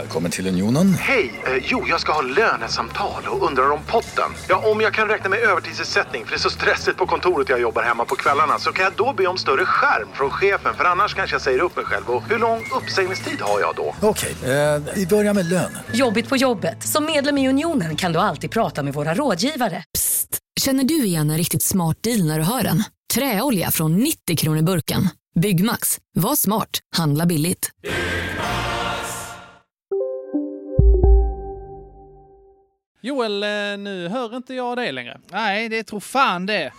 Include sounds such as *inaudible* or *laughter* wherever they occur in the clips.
Välkommen till Unionen. Hej! Eh, jo, jag ska ha lönesamtal och undrar om potten. Ja, om jag kan räkna med övertidsersättning för det är så stressigt på kontoret jag jobbar hemma på kvällarna så kan jag då be om större skärm från chefen för annars kanske jag säger upp mig själv. Och hur lång uppsägningstid har jag då? Okej, eh, vi börjar med lön. Jobbigt på jobbet. Som medlem i Unionen kan du alltid prata med våra rådgivare. Psst! Känner du igen en riktigt smart deal när du hör den? Träolja från 90 kronor burken. Byggmax. Var smart. Handla billigt. Joel, eh, nu hör inte jag dig längre. Nej, det tror fan det.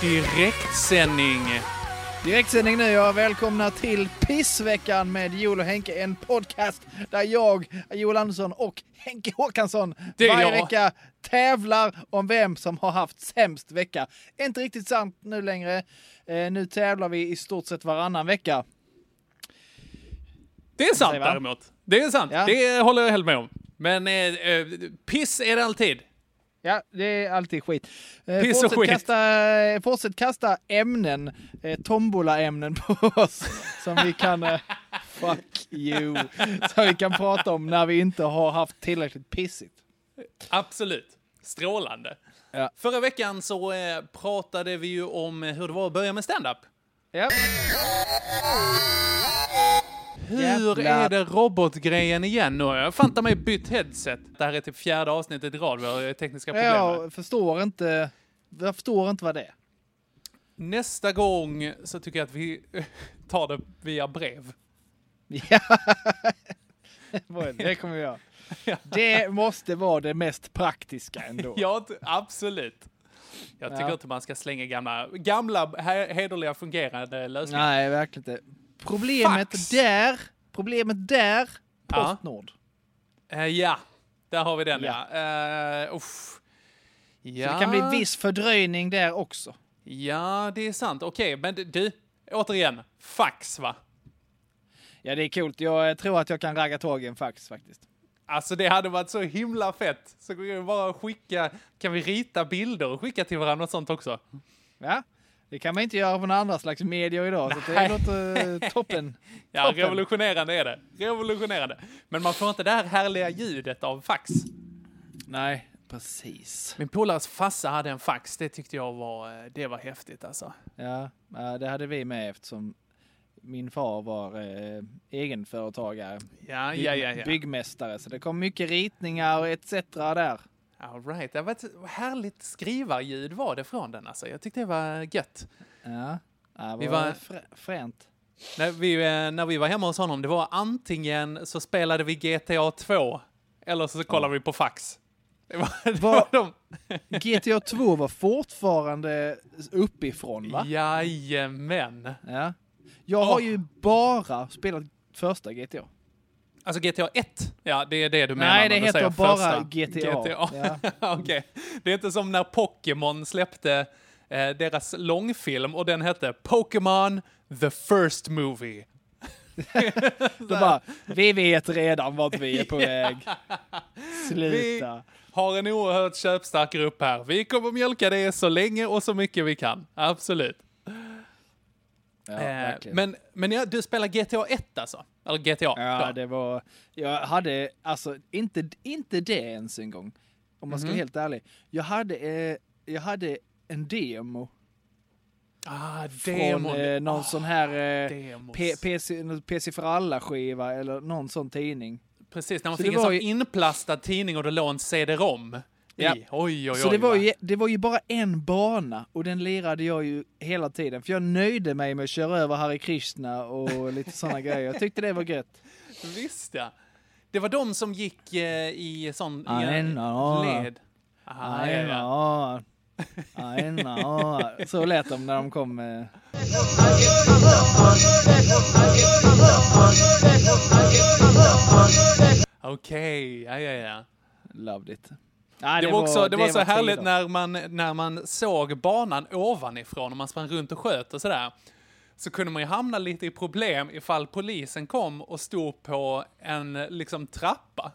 Direktsändning. Direktsändning nu, ja. Välkomna till Pissveckan med Joel och Henke. En podcast där jag, Joel Andersson och Henke Håkansson varje jag. vecka tävlar om vem som har haft sämst vecka. Inte riktigt sant nu längre. Eh, nu tävlar vi i stort sett varannan vecka. Det är sant däremot. Det är sant. Ja. Det håller jag helt med om. Men eh, eh, piss är det alltid. Ja, det är alltid skit. Eh, Piss och skit. Kasta, fortsätt kasta ämnen, eh, tombola-ämnen på oss som vi kan... Eh, *laughs* fuck you. Som vi kan prata om när vi inte har haft tillräckligt pissigt. Absolut. Strålande. Ja. Förra veckan så eh, pratade vi ju om hur det var att börja med stand-up. Ja. Hur Jävlar. är det robotgrejen igen nu? Jag har fan ta mig bytt headset. Det här är typ fjärde avsnittet i rad. Vi har tekniska problem. Jag förstår inte. Jag förstår inte vad det är. Nästa gång så tycker jag att vi *laughs* tar det via brev. Ja. *laughs* det kommer vi göra. *laughs* Det måste vara det mest praktiska ändå. Ja, absolut. Jag tycker Ja. inte man ska slänga gamla, gamla he- hederliga fungerande lösningar. Nej, verkligen inte. Problemet Fax. där, problemet där, Ja. Postnord. Eh, ja, där har vi den ja. Ja. Uh, uff. ja. Så det kan bli viss fördröjning där också. Ja, det är sant. Okej, men du, återigen, fax va? Ja, det är coolt. Jag tror att jag kan ragga tag i en fax faktiskt. Alltså det hade varit så himla fett. Så kan vi bara skicka, kan vi rita bilder och skicka till varandra och sånt också? Ja, det kan man inte göra på några andra slags medier idag, så det låter eh, *laughs* toppen. Ja, Toppen. revolutionerande är det. Revolutionerande. Men man får inte det här härliga ljudet av fax. Nej, precis. Min polares farsa hade en fax, det tyckte jag var, eh, det var häftigt alltså. Ja, det hade vi med eftersom min far var eh, egenföretagare. Ja, ja, ja, ja. Byggmästare, så det kom mycket ritningar och etc. där. All right. Det var ett härligt skrivarljud var det från den alltså. Jag tyckte det var gött. Ja, ja det var, Vi var- frä- fränt. När vi, eh, när vi var hemma hos honom, det var antingen så spelade vi GTA 2 eller så kollade vi på fax. Det var, det var Vad- de. *laughs* GTA 2 var fortfarande uppifrån, va? Jajamän. Ja. Jag har Åh. ju bara spelat första GTA. Alltså GTA 1, ja det är det du menar Nej, det du heter säger bara första. GTA. Ja. *laughs* Okej. Det är inte som när Pokémon släppte eh, deras långfilm och den hette Pokémon The First Movie. *laughs* Då bara, vi vet redan vart vi är på *laughs* väg. Vi Sluta. har en oerhört köpstark grupp här. Vi kommer mjölka det så länge och så mycket vi kan. Absolut. Ja, Eh, men men ja, du spelar GTA 1 alltså? Eller GTA? Ja, då. det var... Jag hade, alltså, inte, inte det ens en gång. Om man ska Mhm. vara helt ärlig. Jag hade, eh, jag hade en demo Ah, från eh, någon Ah, sån här eh, PC, PC för alla-skiva eller någon sån tidning. Precis, när man Så fick en sån ju- inplastad tidning och det låg en CD-ROM Ja. i. Oj, oj, oj. Så det var, va? ju, det var ju bara en bana och den lirade jag ju hela tiden. För jag nöjde mig med att köra över Hare Krishna och *laughs* lite sådana grejer. Jag tyckte det var gött. Visst ja. Det var de som gick eh, i sån i, I en led. Ah, ja, I ja. know. Så lät de när de kom. eh. Okej, ja, ja, ja. Loved it. Nej, Det, var också det var så härligt tider. när man, när man såg banan ovanifrån och man sprang runt och sköt och sådär. Så kunde man ju hamna lite i problem ifall polisen kom och stod på en liksom trappa.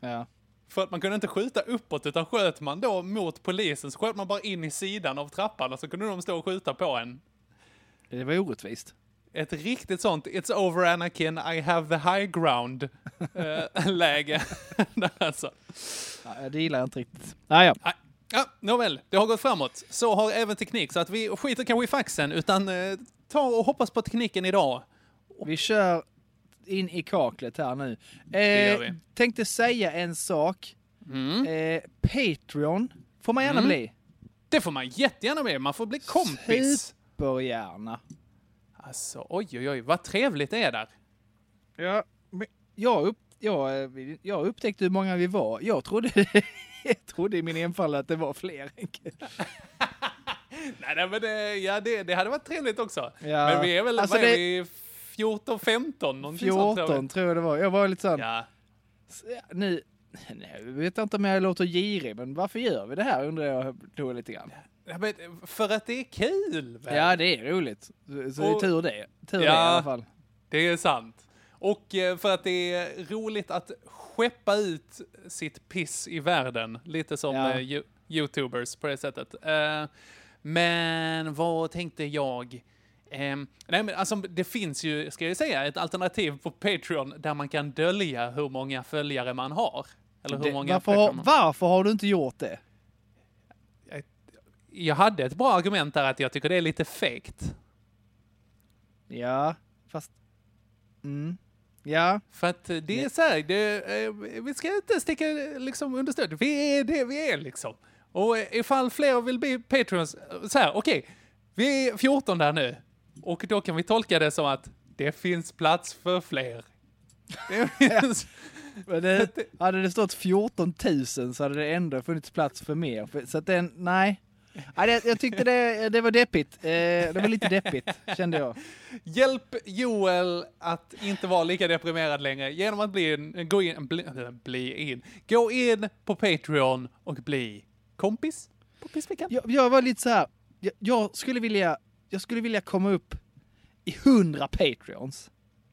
Ja. För att man kunde inte skjuta uppåt utan sköt man då mot polisen så sköt man bara in i sidan av trappan och så kunde de stå och skjuta på en. Det var orättvist. Ett riktigt sånt It's over Anakin, I have the high ground *laughs* eh, *laughs* alltså. Ja, det gillar jag inte riktigt. Ah, ja. Nej. Ja, nåväl, det har gått framåt. Så har även teknik, så att vi skiter kanske i faxen, utan eh, ta och hoppas på tekniken idag. Vi kör in i kaklet här nu. Eh, vi. tänkte säga en sak. Mm. Eh, Patreon får man gärna Mm. bli. Det får man jättegärna med, man får bli kompis. Supergärna. Alltså, oj, oj, oj, vad trevligt det är där. Ja, men jag, upp, jag, eh, jag upptäckte hur många vi var. Jag trodde, *laughs* jag trodde i min enfald att det var fler. *laughs* Nej, nej men det, ja, det, det hade varit trevligt också. Ja. Men vi är väl, Alltså vad är det- vi, 14, 15? Någonting sånt, tror 14 jag. tror jag det var. Jag var lite sån, Ja. ja, nu, nej, jag vet inte om jag låter girig, men varför gör vi det här undrar jag då lite grann. Ja, men för att det är kul. väl? Ja, det är roligt. Så, så Och- tur det. Tur det i Ja. alla fall. Det är sant. Och eh, för att det är roligt att skeppa ut sitt piss i världen. Lite som Ja. eh, you- YouTubers på det sättet. Eh, Men vad tänkte jag? Ehm, nej men alltså det finns ju, ska jag säga, ett alternativ på Patreon där man kan dölja hur många följare man har. Eller hur Det, många varför, har, varför har du inte gjort det? Jag hade ett bra argument där att jag tycker det är lite fegt. Ja, fast... Mm. Ja, För att eh, det är så här, det, eh, vi ska inte sticka liksom under stöd. Vi är det vi är liksom. Och eh, ifall fler vill bli Patreons, så här, okej, vi är 14 där nu. Och då kan vi tolka det som att det finns plats för fler. Det *laughs* finns, men det, hade det stått 14 000 så hade det ändå funnits plats för mer. Så att den, nej. Det, jag tyckte det, det var deppigt. Eh, det var lite deppigt, kände jag. Hjälp Joel att inte vara lika deprimerad längre genom att bli en, gå in, bli, äh, bli in, gå in på Patreon och bli kompis på Pissveckan. jag. Jag var lite så här. Jag, jag, skulle vilja, jag skulle vilja komma upp i 100 Patreons.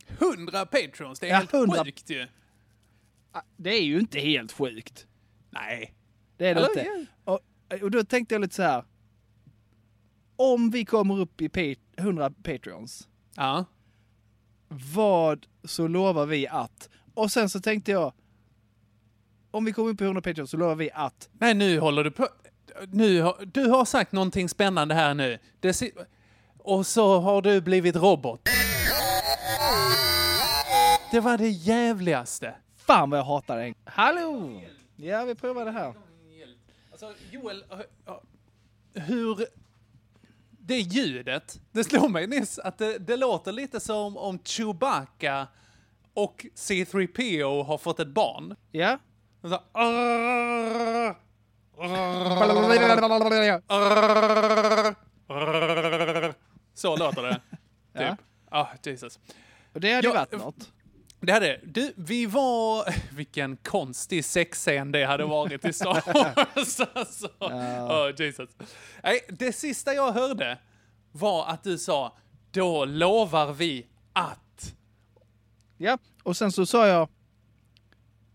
100 Patreons, det är Ja, helt 100. sjukt ju. Det är ju inte helt sjukt. Nej. Det är det Eller, inte. Och, och då tänkte jag lite så här. Om vi kommer upp i pa- 100 Patreons, Ja. vad så lovar vi att? Och sen så tänkte jag, om vi kommer upp i 100 Patreons så lovar vi att. Nej, nu håller du på. Nu har, du har sagt någonting spännande här nu. Det, och så har du blivit robot. Det var det jävligaste. Fan vad jag hatar det. Hallå! Ja, vi provar det här. Alltså, Joel, hur... Det ljudet, det slår mig nyss att det, det låter lite som om Chewbacca och C3PO har fått ett barn. Ja. Så, "Arr, arr, arr." så låter det. Ja. Typ. Ah, Jesus. Och det hade ju Ja, varit något. Det hade, du, vi var, *laughs* vilken konstig sexscen det hade varit i Star Wars. *laughs* alltså. *laughs* Oh, Jesus. Nej, det sista jag hörde var att du sa, då lovar vi att. Ja, och sen så sa jag...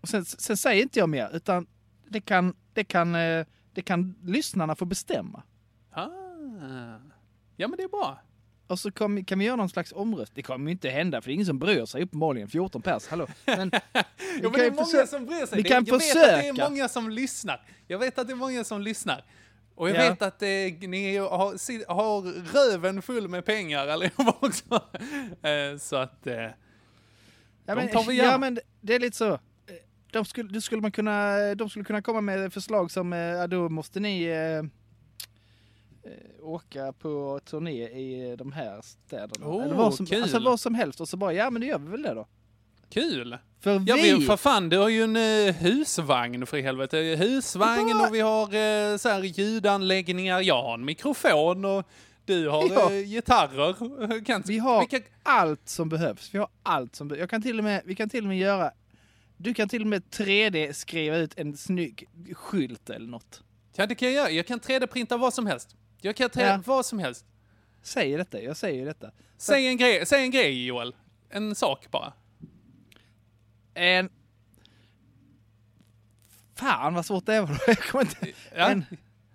Och sen, sen säger inte jag mer, utan det kan, det kan, eh, det kan lyssnarna få bestämma. Ah. Ja, men det är bra. Och så kom, kan vi göra någon slags omröstning. Det kommer ju inte hända, för det är ingen som bryr sig uppenbarligen. 14 pers, hallå. Men, *laughs* Jo, men det är många försöka- som bryr sig. Vi Det- kan jag vet att det är försöka. många som lyssnar. Jag vet att det är många som lyssnar. Och jag Ja. vet att eh, ni har, har röven full med pengar *laughs* allihopa också. Eh, så att... Eh, Ja, De men, gärna. ja, men det- är lite så. De skulle, skulle man kunna, de skulle kunna komma med förslag som, eh, då måste ni eh, åka på turné i de här städerna. Oh, Eller vad som, kul. alltså vad som helst och så bara, ja men det gör vi väl det då. kul! För Ja, vi, vi, för fan, du har ju en eh, husvagn för i helvete. Husvagn Ja. och vi har eh, så här ljudanläggningar. Jag har en mikrofon och du har Ja. eh, gitarrer. *laughs* Kan, vi har kan, allt som behövs. Vi har allt som behövs. Jag kan till och med, vi kan till och med göra Du kan till och med 3D skriva ut en snygg skylt eller något. Ja, det kan jag göra. Jag kan 3D-printa vad som helst. Jag kan 3D Ja. vad som helst. Säg detta, jag säger detta. Säg en grej, säg en grej Joel. En sak bara. En... Fan vad svårt det var. *laughs* Jag kommer inte... Ja. En,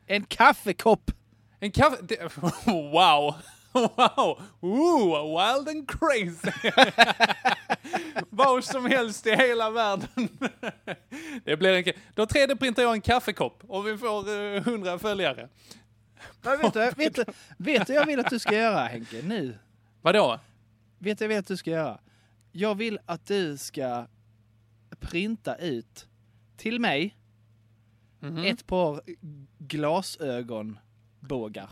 en kaffekopp. En kaffe... *laughs* Wow! Wow! Ooh, wild and crazy! *laughs* Vad som helst i hela världen. det blir en... Då 3D-printar jag en kaffekopp och vi får eh, 100 följare. Men vet, du, vet, du, vet du jag vill att du ska göra Henke? Nu. Vadå? Vet du jag vill att du ska göra? Jag vill att du ska printa ut till mig Mhm. ett par glasögonbågar.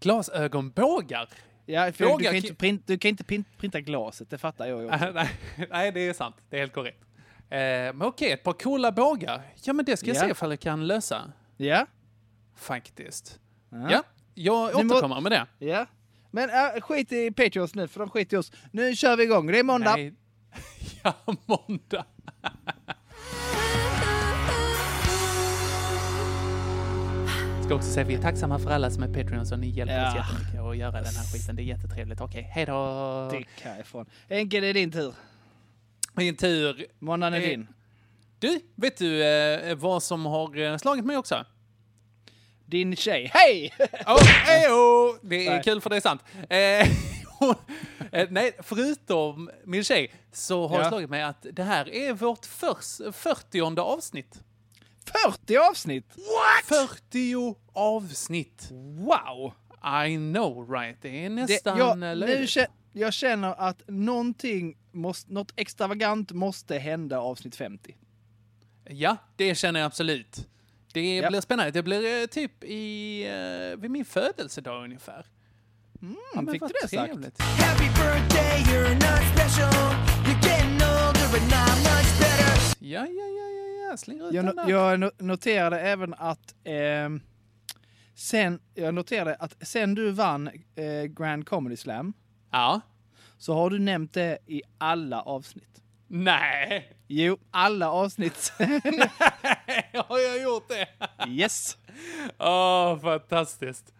Glasögonbågar? Ja, för du Bågar kan, ki- inte print, du kan inte prin- printa glaset, det fattar jag ju också. *laughs* nej, nej, det är sant. Det är helt korrekt. Eh, men okej, ett par coola bågar. Ja, men det ska jag Ja. se ifall jag kan lösa. Ja? Faktiskt. Ja. Ja, jag återkommer med det. Ja. Men äh, skit i Patreons nu, för de skiter i oss. Nu kör vi igång. Det är måndag. Nej. *laughs* Ja, måndag. Ska också säga vi är tacksamma för alla som är Patreons och ni hjälper oss Ja. jättemycket att göra den här skiten. Det är jättetrevligt. Okej, hej då. Dick härifrån. Henke, det är din tur. Min tur. Måndagen är din. Du, vet du eh, vad som har eh, slagit mig också? Din tjej. *laughs* Hej! Oh! Det är Nej. kul för det är sant. Eh, hon- *laughs* eh, nej, förutom min tjej så har Ja. det slagit mig att det här är vårt förs, 40 avsnitt. 40 avsnitt! 40 avsnitt! Wow! I know right, det är Det, nästan jag, eh, nu löjligt. kä- jag känner att någonting måste, något extravagant måste hända avsnitt 50. Ja, det känner jag absolut. Det Ja. blir spännande. Det blir eh, typ i, eh, vid min födelsedag ungefär. Mm, men fick du det sagt? trevligt. Happy birthday, you're not special. You're getting older, but not much better. Ja, ja, ja, ja, ja. Slänger ut Jag, no- jag no- noterade även att ehm, sen, jag noterade att sen du vann eh, Grand Comedy Slam Ja. så har du nämnt det i alla avsnitt. Nej, Jo, alla avsnitt. *laughs* *laughs* *laughs* har jag gjort det? yes! *laughs* Åh, fantastiskt.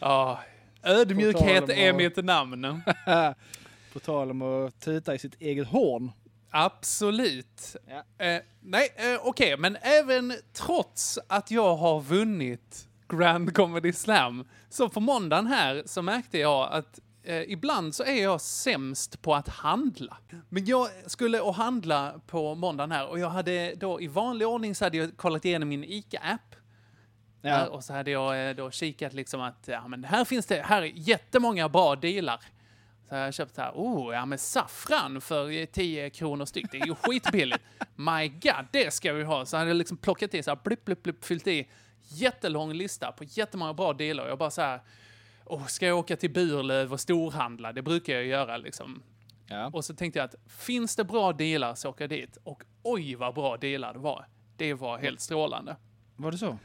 Åh, ödmjukhet På tal om är att- mitt namn. *laughs* På tal om att tuta i sitt eget horn. Absolut. Ja. Eh, nej, eh, okej, men även trots att jag har vunnit Grand Comedy Slam, så på måndagen här så märkte jag att eh, ibland så är jag sämst på att handla. Men jag skulle och handla på måndagen här och jag hade då i vanlig ordning så hade jag kollat igenom min ICA-app Ja. och så hade jag eh, då kikat liksom att ja, men här finns det här är jättemånga bra dealar. Så jag köpt så här, oh, ja men saffran för eh, 10 kronor styck, det är ju skitbilligt. *laughs* My God, det ska vi ha. Så hade jag liksom plockat i så här, blipp, blipp, blipp, fyllt i jättelång lista på jättemånga bra dealar. Jag bara så här, oh, ska jag åka till Burlöv och storhandla? Det brukar jag göra liksom. Ja. Och så tänkte jag att finns det bra dealar så åker jag dit. Och oj vad bra dealar det var. Det var helt strålande. Var det så?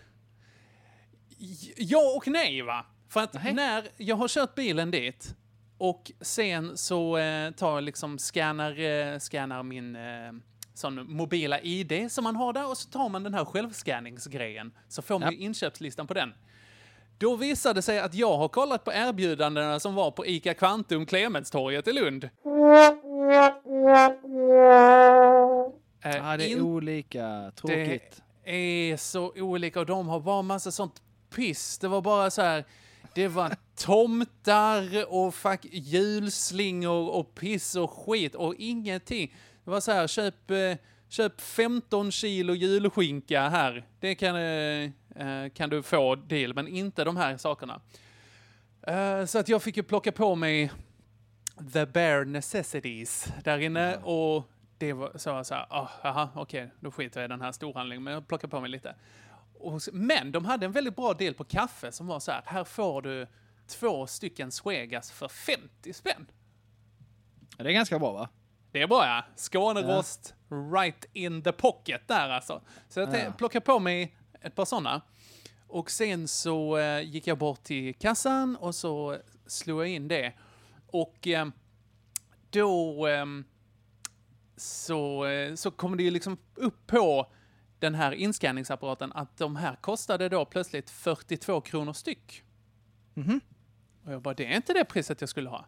Ja och nej va? För att Nej. när jag har kört bilen dit och sen så eh, tar jag liksom scannar, eh, scannar min eh, sån mobila ID som man har där och så tar man den här självscanningsgrejen så får man Ja. inköpslistan på den. Då visade det sig att jag har kollat på erbjudandena som var på ICA Kvantum Clemenstorget i Lund. Eh, Ja, det är in- olika. Tråkigt. det är så olika och de har bara massa sånt piss. Det var bara så här, det var tomtar och fuck, julslingor och piss och skit och ingenting. Det var så här, köp, eh, köp 15 kilo julskinka här. Det kan, eh, kan du få deal, men inte de här sakerna. Eh, så att jag fick ju plocka på mig the bare necessities där inne och det var så jag så här, ah, aha, okej, då skiter jag i den här storhandlingen, men jag plockar på mig lite. Och, men de hade en väldigt bra del på kaffe som var så här, här får du två stycken Svegas för 50 spänn. Ja, Det är ganska bra va? Det är bra ja. Skånerost right in the pocket där alltså. Så jag ja. plockade på mig ett par sådana. Och sen så eh, gick jag bort till kassan och så slog jag in det. Och eh, då eh, så, så kom det ju liksom upp på den här inskanningsapparaten att de här kostade då plötsligt 42 kronor styck. Mhm. Och jag bara, det är inte det priset jag skulle ha.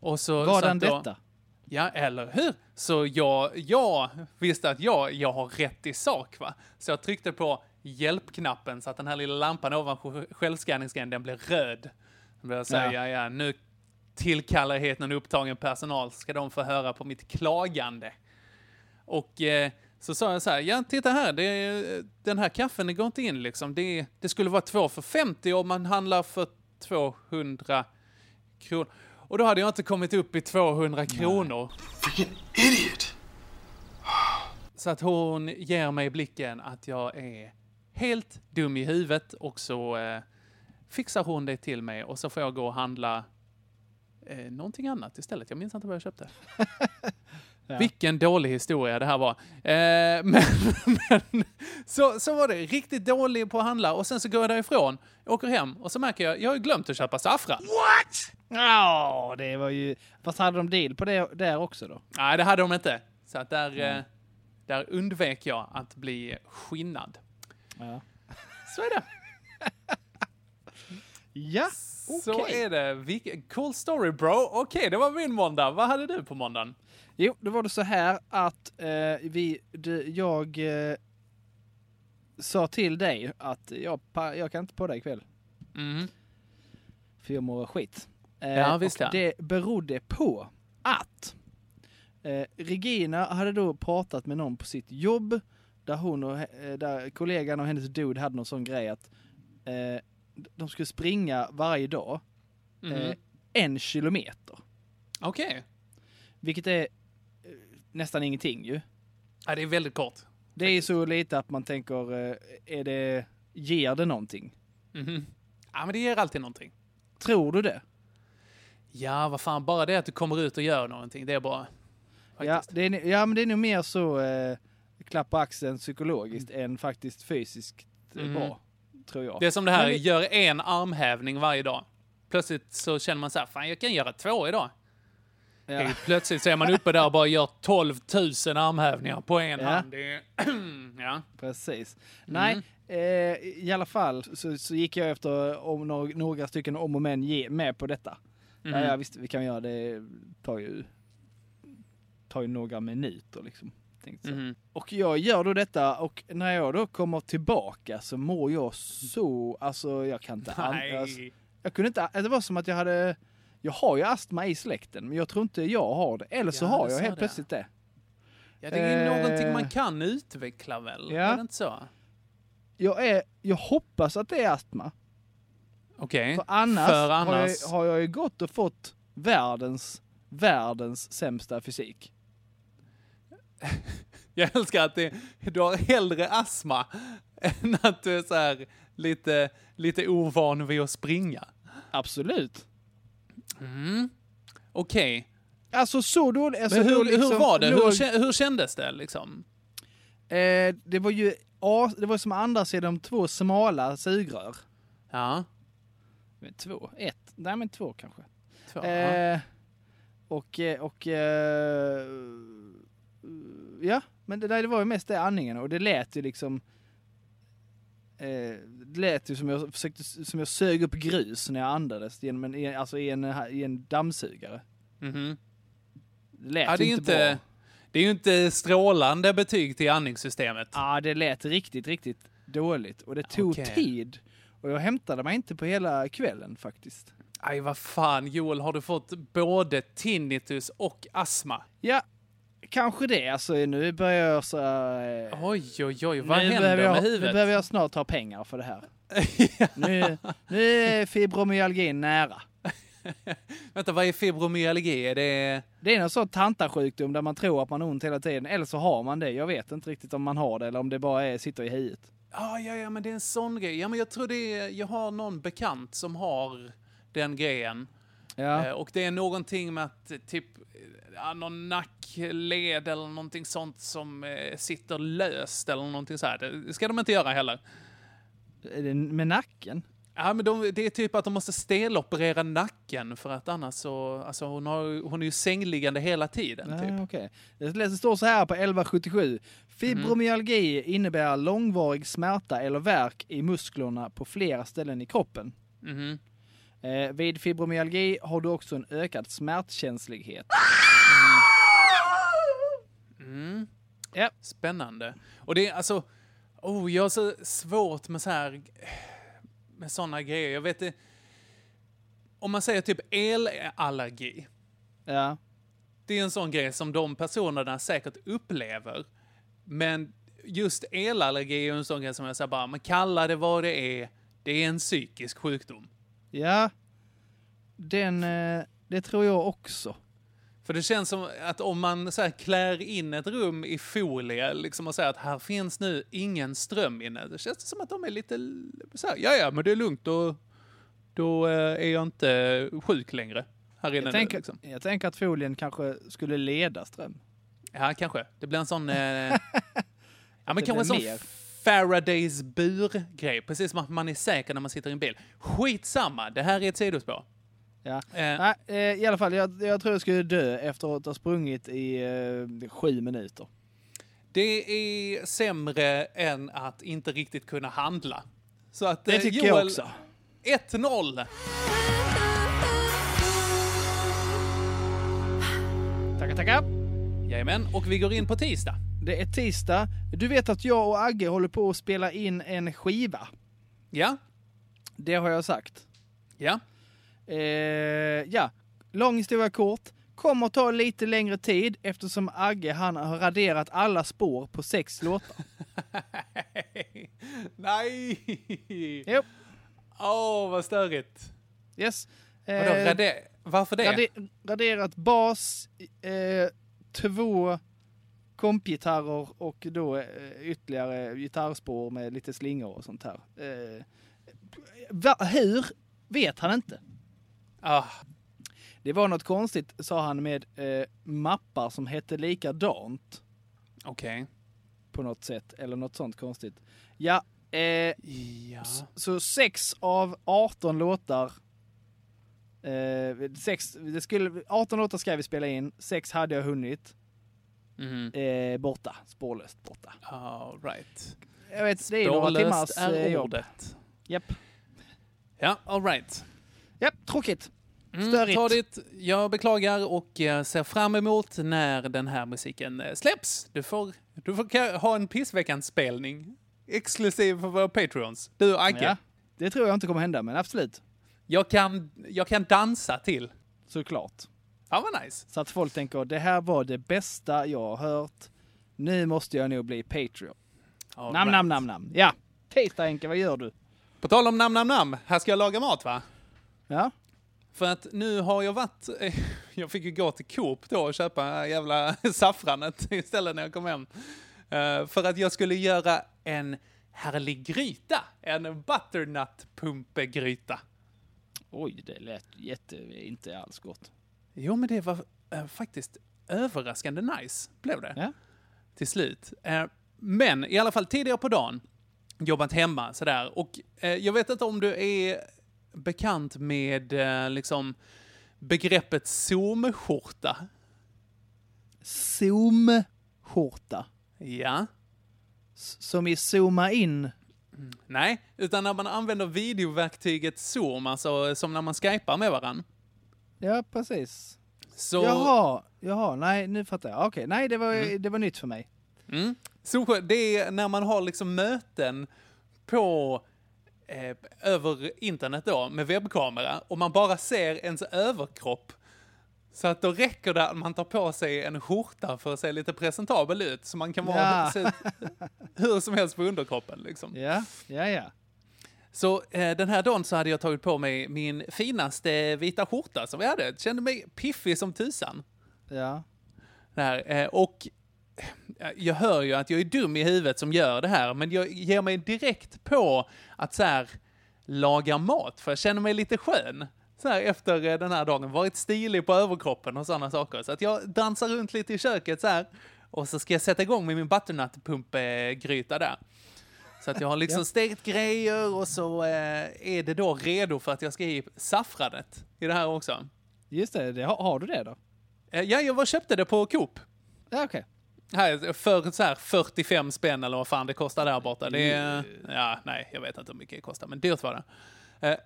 Och så, så att då- detta? Ja, eller hur? Så jag, jag visste att jag, jag har rätt i sak, va? Så jag tryckte på hjälpknappen så att den här lilla lampan ovanför självskanningsgrejen, den blev röd. Då blev jag säga, Ja. ja. ja, nu tillkallar jag hit någon upptagen personal, ska de få höra på mitt klagande. Och eh, så sa jag så här, ja titta här, det, den här kaffen det går inte in liksom. Det, det skulle vara två för 50 om man handlar för 200 kronor. Och då hade jag inte kommit upp i 200 kronor. Freaking idiot! Så att hon ger mig blicken att jag är helt dum i huvudet och så eh, fixar hon det till mig och så får jag gå och handla eh, någonting annat istället. Jag minns inte vad jag köpte. *laughs* Vilken dålig historia det här var. Eh, *laughs* men men så, så var det. Riktigt dålig på att handla och sen så går jag därifrån, åker hem och så märker jag, jag har glömt att köpa saffran. Ja, det var ju... Fast hade de deal på det där också då? Nej, det hade de inte. Så att där, eh, där undvek jag att bli skinnad. Ja. Så är det. *laughs* Ja, Så okej. är det. Cool story bro. Okej, det var min måndag. Vad hade du på måndagen? Jo, då var det så här att eh, vi, det, jag eh, sa till dig att jag, jag kan inte podda ikväll. Mm. För jag mår skit. Eh, Ja, visst ja. Det berodde på att eh, Regina hade då pratat med någon på sitt jobb där hon och eh, där kollegan och hennes dude hade någon sån grej att eh, de skulle springa varje dag eh, en kilometer. Okej. Vilket är nästan ingenting ju. Ja, det är väldigt kort. Det är så lite att man tänker, eh, är det, ger det någonting? Mhm. Ja, men det ger alltid någonting. Tror du det? Ja, vad fan, bara det att du kommer ut och gör någonting, det är bra. Ja, det är, ja, men det är nog mer så eh, klapp på axeln psykologiskt än faktiskt fysiskt Mm. bra, tror jag. Det är som det här, vi- gör en armhävning varje dag. Plötsligt så känner man så här, fan jag kan göra två idag. Ja. Plötsligt så är man uppe där och bara gör 12 000 armhävningar på en Ja. hand. Är, *clears throat* ja. Precis. Mm. Nej, eh, i alla fall så, så gick jag efter om några, några stycken om och men ge, med på detta. Mhm. Ja, ja, visst, vi kan göra det. tar ju, tar ju några minuter liksom. Mhm. Och jag gör då detta och när jag då kommer tillbaka så mår jag så, alltså jag kan inte andas. Nej. Jag kunde inte, det var som att jag hade, jag har ju astma i släkten men jag tror inte jag har det. Eller så Ja, har jag helt det. plötsligt det. Ja, det är ju Eh. någonting man kan utveckla väl? Ja. Är det inte så? Jag, är, jag hoppas att det är astma. Okej. För annars, För Har, annars... jag, har jag ju gått och fått världens, världens sämsta fysik. *laughs* Jag älskar att det, du har hellre astma än att du är så lite, lite ovan vid att springa. Absolut. Mm. Okej. Alltså så dåligt. Alltså, Men hur, liksom hur var det? Hur, hur kändes det liksom? eh, det var ju det var som andas de två smala sugrör. Ja. Två? Ett? Nej men två kanske. Två. Eh, och, eh, och eh, ja, men det, där, det var ju mest det andningen och det lät ju liksom eh, det lät ju som jag försökte, som jag sög upp grus när jag andades genom en, alltså i en, i en dammsugare. Mhm. Det lät Ja, det är ju inte, bra. det är ju inte strålande betyg till andningssystemet. Ja, det lät riktigt, riktigt dåligt och det tog Okej. tid. Och jag hämtade mig inte på hela kvällen faktiskt. Aj, vad fan Joel, har du fått både tinnitus och astma? Ja, kanske det. Alltså nu börjar jag så... Eh, Oj, oj, oj, vad nu händer jag, med Nu huvudet? behöver jag snart ha pengar för det här. *laughs* nu, nu är fibromyalgin nära. *laughs* Vänta, vad är fibromyalgi? Är det... Det är en sån tantasjukdom där man tror att man har ont hela tiden, eller så har man det. Jag vet inte riktigt om man har det eller om det bara är, sitter i huvudet. Ah, ja, ja, men det är en sån grej. Ja, men jag tror det är... Jag har någon bekant som har den grejen. Ja. Eh, och det är någonting med att typ ja, någon nackled eller någonting sånt som eh, sitter löst eller någonting så här. Det ska de inte göra heller. Är det med nacken? Ja, men de, det är typ att de måste steloperera nacken för att annars så... Alltså hon, har, hon är ju sängliggande hela tiden. Typ. Ja, okej. Det står så här på 1177. Fibromyalgi innebär långvarig smärta eller värk i musklerna på flera ställen i kroppen. Mhm. Eh, vid fibromyalgi har du också en ökad smärtkänslighet. Mm. Ja. Spännande. Och det är alltså... Oh, jag har så svårt med så här... Med såna grejer. Jag vet det... Om man säger typ elallergi. Ja. Det är en sån grej som de personerna säkert upplever. Men just elallergi är en sån grej som jag säger bara, men kalla det vad det är. Det är en psykisk sjukdom. Ja. Den, eh, det tror jag också. För det känns som att om man så här klär in ett rum i folie liksom och säger att här finns nu ingen ström inne. Det känns som att de är lite så här, ja ja men det är lugnt och då eh, är jag inte sjuk längre. Här inne Jag nu, tänker, liksom. jag tänker att folien kanske skulle leda ström. Ja, kanske. Det blir en sån... Eh, *laughs* ja, men kanske en sån. Faradays bur-grej. Precis som att man är säker när man sitter i en bil. Skitsamma, det här är ett sidospår. Ja. Eh, Nej, eh, I alla fall, jag, jag tror jag skulle dö efter att ha sprungit i eh, sju minuter. det är sämre än att inte riktigt kunna handla. Så att, Det eh, tycker Joel, jag också. 1-0. Tackar, tackar. Jajamän, och vi går in på tisdag. Det är tisdag. Du vet att jag och Agge håller på att spela in en skiva. Ja, Det har jag sagt. ja. Eh, ja, lång historia kort. Kommer att ta lite längre tid eftersom Agge han har raderat alla spår på sex låtar. *laughs* Nej! Jo. Åh, vad störigt. Yes. Vadå, Eh, rade- Varför det? rade- raderat bas, eh, två kompgitarrer och då eh, ytterligare gitarrspår med lite slingor och sånt här. Eh, hur? Vet han inte. Ah, Det var något konstigt, sa han, med eh, mappar som hette likadant Okej. på något sätt. Eller något sånt konstigt. Ja, eh, Ja. så sex av 18 låtar eh, sex, det skulle, 18 låtar ska vi spela in, sex hade jag hunnit. Mhm. Eh, borta, spårlöst borta. All right. Jag vet, det är några timmars är eh, jobb. ordet. Japp. Ja, all right. Japp, tråkigt. Mm, Störigt. jag beklagar och eh, ser fram emot när den här musiken eh, släpps. Du får, du får ha en Pissveckan-spelning. Exklusiv för våra Patreons. Du och Agge. Ja, det tror jag inte kommer hända, men absolut. Jag, kan, jag kan dansa till. Såklart. Ja, vad nice. Så att folk tänker, det här var det bästa jag har hört. Nu måste jag nog bli Patreon. All Namn, right. namn, namn, namn. Ja. Tisdag Henke, vad gör du? På tal om namn, namn, namn. Här ska jag laga mat, va? Ja. För att nu har jag varit... *laughs* Jag fick ju gå till Coop då och köpa jävla *laughs* saffranet istället när jag kom hem. Eh, För att jag skulle göra en härlig gryta. En butternut-pumpegryta. Oj, det lät jätte, inte alls gott. Jo, men det var eh, faktiskt överraskande nice, blev det. Ja. Till slut. Eh, men i alla fall tidigare på dagen, jobbat hemma sådär. Och eh, jag vet inte om du är bekant med eh, liksom begreppet zoomskjorta. Zoom-skjorta. Ja. S- Som i zooma in. Nej, utan när man använder videoverktyget Zoom, alltså som när man skypar med varandra. Ja, precis. Så, Jaha, jaha, nej nu fattar jag. Okej, nej det var, Mm. det var nytt för mig. Mm. Zoom, det är när man har liksom möten på eh, över internet då med webbkamera och man bara ser ens överkropp. Så att då räcker det att man tar på sig en skjorta för att se lite presentabel ut. Så man kan vara Ja. *laughs* *laughs* hur som helst på underkroppen liksom. Ja, ja, ja. Så eh, den här dagen så hade jag tagit på mig min finaste vita skjorta som vi hade. Kände mig piffig som tusan. Ja, Där, eh, och eh, jag hör ju att jag är dum i huvudet som gör det här, men jag ger mig direkt på att så här, laga mat, för jag känner mig lite skön. Så här, efter eh, den här dagen, varit stilig på överkroppen och sådana saker. Så att jag dansar runt lite i köket så här. Och så ska jag sätta igång med min butternut-pumpgryta där. Så att jag har liksom stekt grejer och så eh, är det då redo för att jag ska i saffranet i det här också. Just det, det har, har du det då? Eh, ja, jag var köpte det på Coop. Ja, okej. Här, för så här 45 spänn eller vad fan det kostar där borta. Det är, ja, nej, jag vet inte hur mycket det kostar, men dyrt var det. Eh,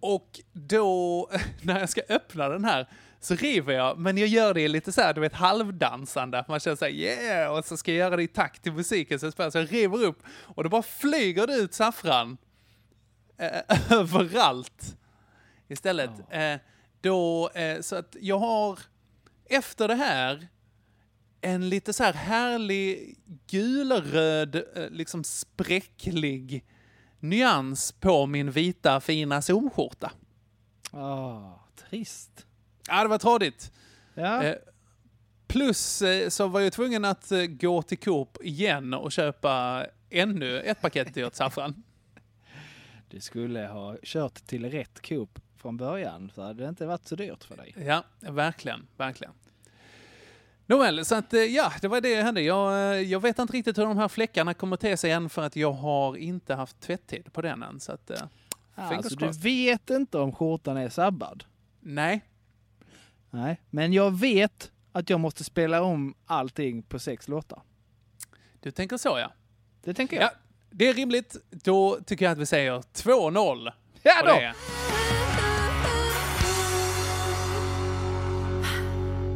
och då, *laughs* när jag ska öppna den här, så river jag, men jag gör det lite så här, du vet, halvdansande. Man känner så här, yeah, och så ska jag göra det i takt till musiken som spelar, så jag river upp, och det bara flyger det ut saffran eh, *laughs* överallt istället. Eh, då, eh, så att jag har, efter det här, en lite så här härlig gulröd, eh, liksom spräcklig nyans på min vita fina solskjorta. Ah, trist. Ja, det var tradigt. Ja, Eh, plus eh, så var jag tvungen att eh, gå till Coop igen och köpa ännu ett paket dyrt saffran. *laughs* du skulle ha kört till rätt Coop från början så hade det inte varit så dyrt för dig. Ja, verkligen, verkligen. Nåväl, så att eh, ja, det var det som hände. Jag, jag vet inte riktigt hur de här fläckarna kommer te sig än för att jag har inte haft tvätttid på den än. Så att, fingers Alltså du vet inte om skjortan är sabbad. Nej, Nej, men jag vet att jag måste spela om allting på sex låtar. du tänker så ja. Det tänker jag. Ja, det är rimligt. Då tycker jag att vi säger 2-0. Ja då!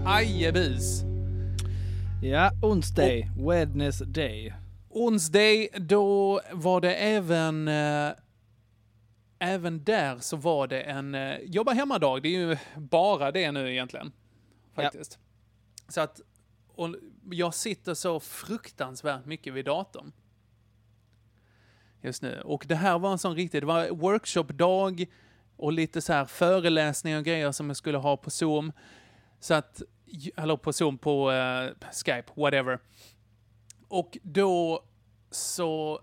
Ajebus. Ja, onsdag, Wednesday. Onsdag, då var det även... Eh, även där så var det en eh, jobba hemmadag. Det är ju bara det nu egentligen. Faktiskt. Så att... Och jag sitter så fruktansvärt mycket vid datorn. Just nu. Och det här var en sån riktig... Det var workshopdag och lite så här föreläsningar och grejer som jag skulle ha på Zoom. Så att... Eller på Zoom, på eh, Skype, whatever. Och då så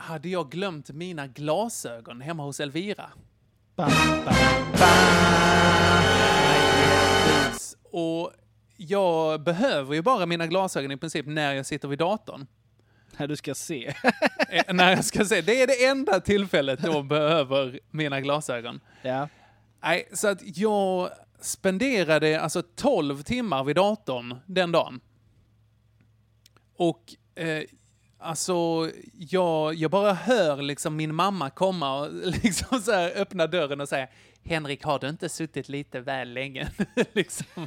hade jag glömt mina glasögon hemma hos Elvira. Bam, bam. Precis. Och jag behöver ju bara mina glasögon i princip när jag sitter vid datorn. Ja, du ska se. *laughs* Eh, när jag ska se, det är det enda tillfället då jag behöver mina glasögon. ja. Nej, så att jag spenderade alltså 12 timmar vid datorn den dagen. Och eh, alltså, jag, jag bara hör liksom min mamma komma och *laughs* liksom så här öppna dörren och säga Henrik, har du inte suttit lite väl länge? *laughs* liksom,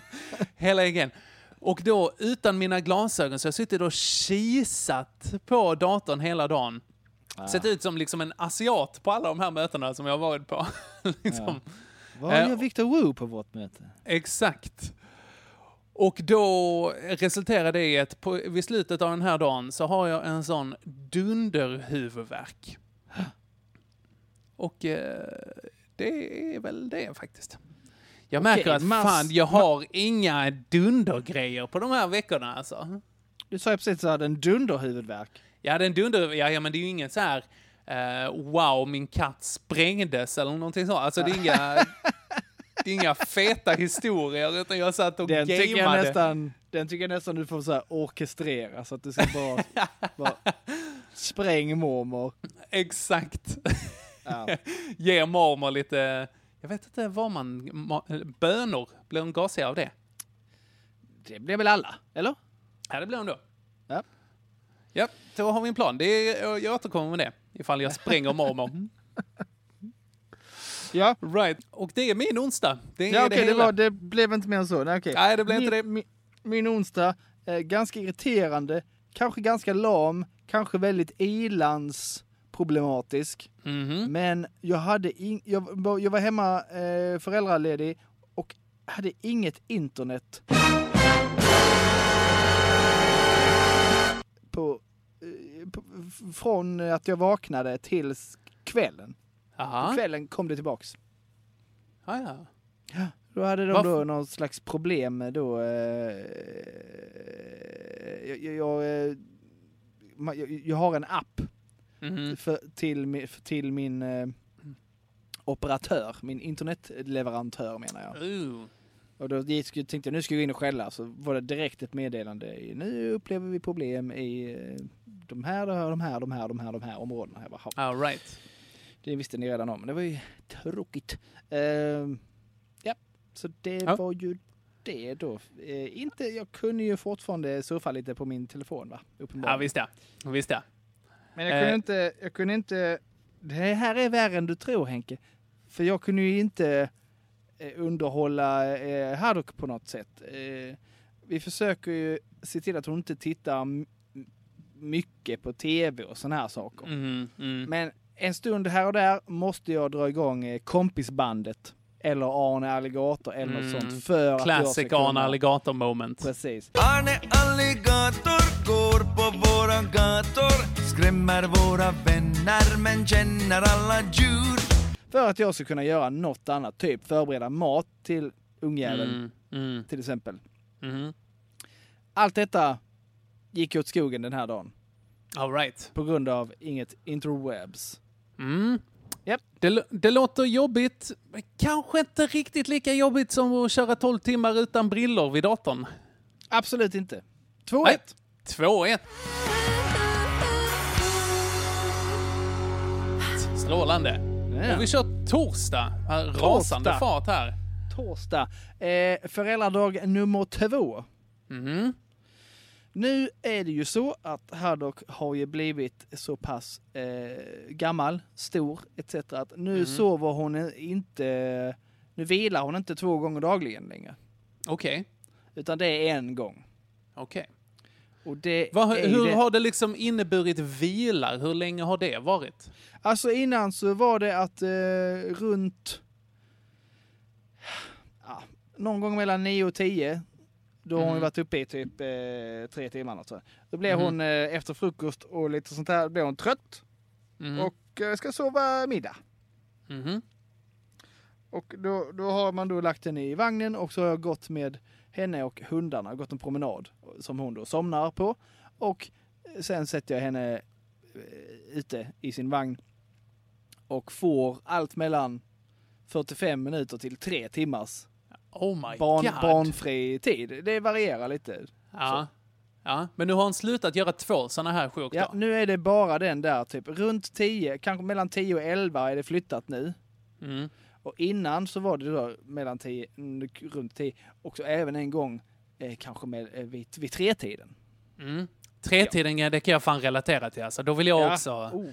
hela vägen. Och då utan mina glasögon så har jag suttit och kisat på datorn hela dagen. Sett ut som liksom en asiat på alla de här mötena som jag har varit på. *laughs* liksom. Vad Eh, gör Victor Wu på vårt möte? Exakt. Och då resulterar det i att på, vid slutet av den här dagen så har jag en sån dunderhuvudvärk. Och eh, det är väl det faktiskt. Jag Okej, märker att mass- fan, jag har inga dundergrejer på de här veckorna alltså. Du sa ju precis att du hade en dunderhuvudvärk. Ja, den dunder, ja, ja men det är ju inget så här eh, wow, min katt sprängdes eller någonting sånt. Alltså det är inga, *laughs* det är inga feta historier utan jag satt och Den tycker, jag gameade. nästan, den tycker jag nästan du får så här orkestrera så att du ska bara, *laughs* bara spräng mormor. Exakt. Ja. *laughs* Ge mormor lite, jag vet inte vad man, ma- bönor, blir hon gasig av det? Det blir väl alla, eller? Ja, det blir hon då. Ja. Ja, då har vi en plan. Det är, jag återkommer med det, ifall jag spränger mormor. *laughs* Ja, Right. Och det är min onsdag. Det är ja det okej, det, hela. var, det blev inte mer än så. Nej, okej. Nej, det blev min, inte det. Min, min onsdag, eh, ganska irriterande, kanske ganska lam, kanske väldigt ilandsproblematisk. Mhm. Men jag hade in, jag, var- jag var hemma eh, föräldraledig och hade inget internet. På, eh, på, från att jag vaknade till kvällen. Aha. Kvällen kom det tillbaks. Ah, ja. Då hade de Varför- då någon slags problem då... Eh, jag, jag, jag, eh, jag, har en app Mhm. för, till, till min eh, operatör, min internetleverantör menar jag. Ooh. Och då tänkte jag nu ska jag gå in och skälla så var det direkt ett meddelande. Nu upplever vi problem i eh, de här, de här, de här, de här, de här, de här områdena. Jag bara, "Ja, All right. Det visste ni redan om, men det var ju tråkigt. Ehm, ja, så det Ja. var ju det då. Eh, inte, jag kunde ju fortfarande surfa lite på min telefon va? Uppenbarligen. Ja, visst ja. Visst ja. Men jag kunde, Eh. inte, jag kunde inte... Det här är värre än du tror Henke. För jag kunde ju inte eh, underhålla eh, Haddock på något sätt. Eh, vi försöker ju se till att hon inte tittar mycket på tv och såna här saker. Mm, mm. Men en stund här och där måste jag dra igång eh, kompisbandet. Eller Arne Alligator eller Mm. något sånt. För att Classic kunna- Arne Alligator moment. Precis. Arne Alligator går på våra gator Skrämmer våra vänner men känner alla djur För att jag ska kunna göra något annat. Typ förbereda mat till ungjäveln Mm, mm, till exempel. mm. Allt detta gick åt skogen den här dagen. All right. På grund av inget interwebs. Mm. Japp. Det, det låter jobbigt, men kanske inte riktigt lika jobbigt som att köra 12 timmar utan brillor vid datorn. Absolut inte. 2-1. Nej. 2-1. Strålande. Ja. Och vi kör torsdag. Här, Rasande fart här. Torsdag. Eh, föräldradag nummer två. Mhm. Nu är det ju så att Haddock har ju blivit så pass eh, gammal, stor etc. att nu sover hon inte, nu vilar hon inte två gånger dagligen längre. Okej. Utan det är en gång. Okej. Ju Hur det. har det liksom inneburit vilar? Hur länge har det varit? Alltså innan så var det att eh, runt ja, någon gång mellan 9 och 10 då har hon Mhm. varit uppe i typ eh, tre timmar. Alltså. Då blev Mhm. hon eh, efter frukost och lite sånt där, blev hon trött Mhm. och eh, ska sova middag. Mhm. Och då, då har man då lagt henne i vagnen och så har jag gått med henne och hundarna, gått en promenad som hon då somnar på. Och sen sätter jag henne eh, ute i sin vagn och får allt mellan 45 minuter till tre timmars Oh my barn, god. barnfri tid. Det varierar lite. Ja. ja. Men nu har hon slutat göra två sådana här sjok Ja, nu är det bara den där typ runt 10, kanske mellan 10 och 11 är det flyttat nu. Mm. Och innan så var det då mellan 10, mm, runt 10, också även en gång eh, kanske med, eh, vid, vid tretiden. Mm. Tretiden, ja. det kan jag fan relatera till alltså. Då vill jag Ja. också... Oh.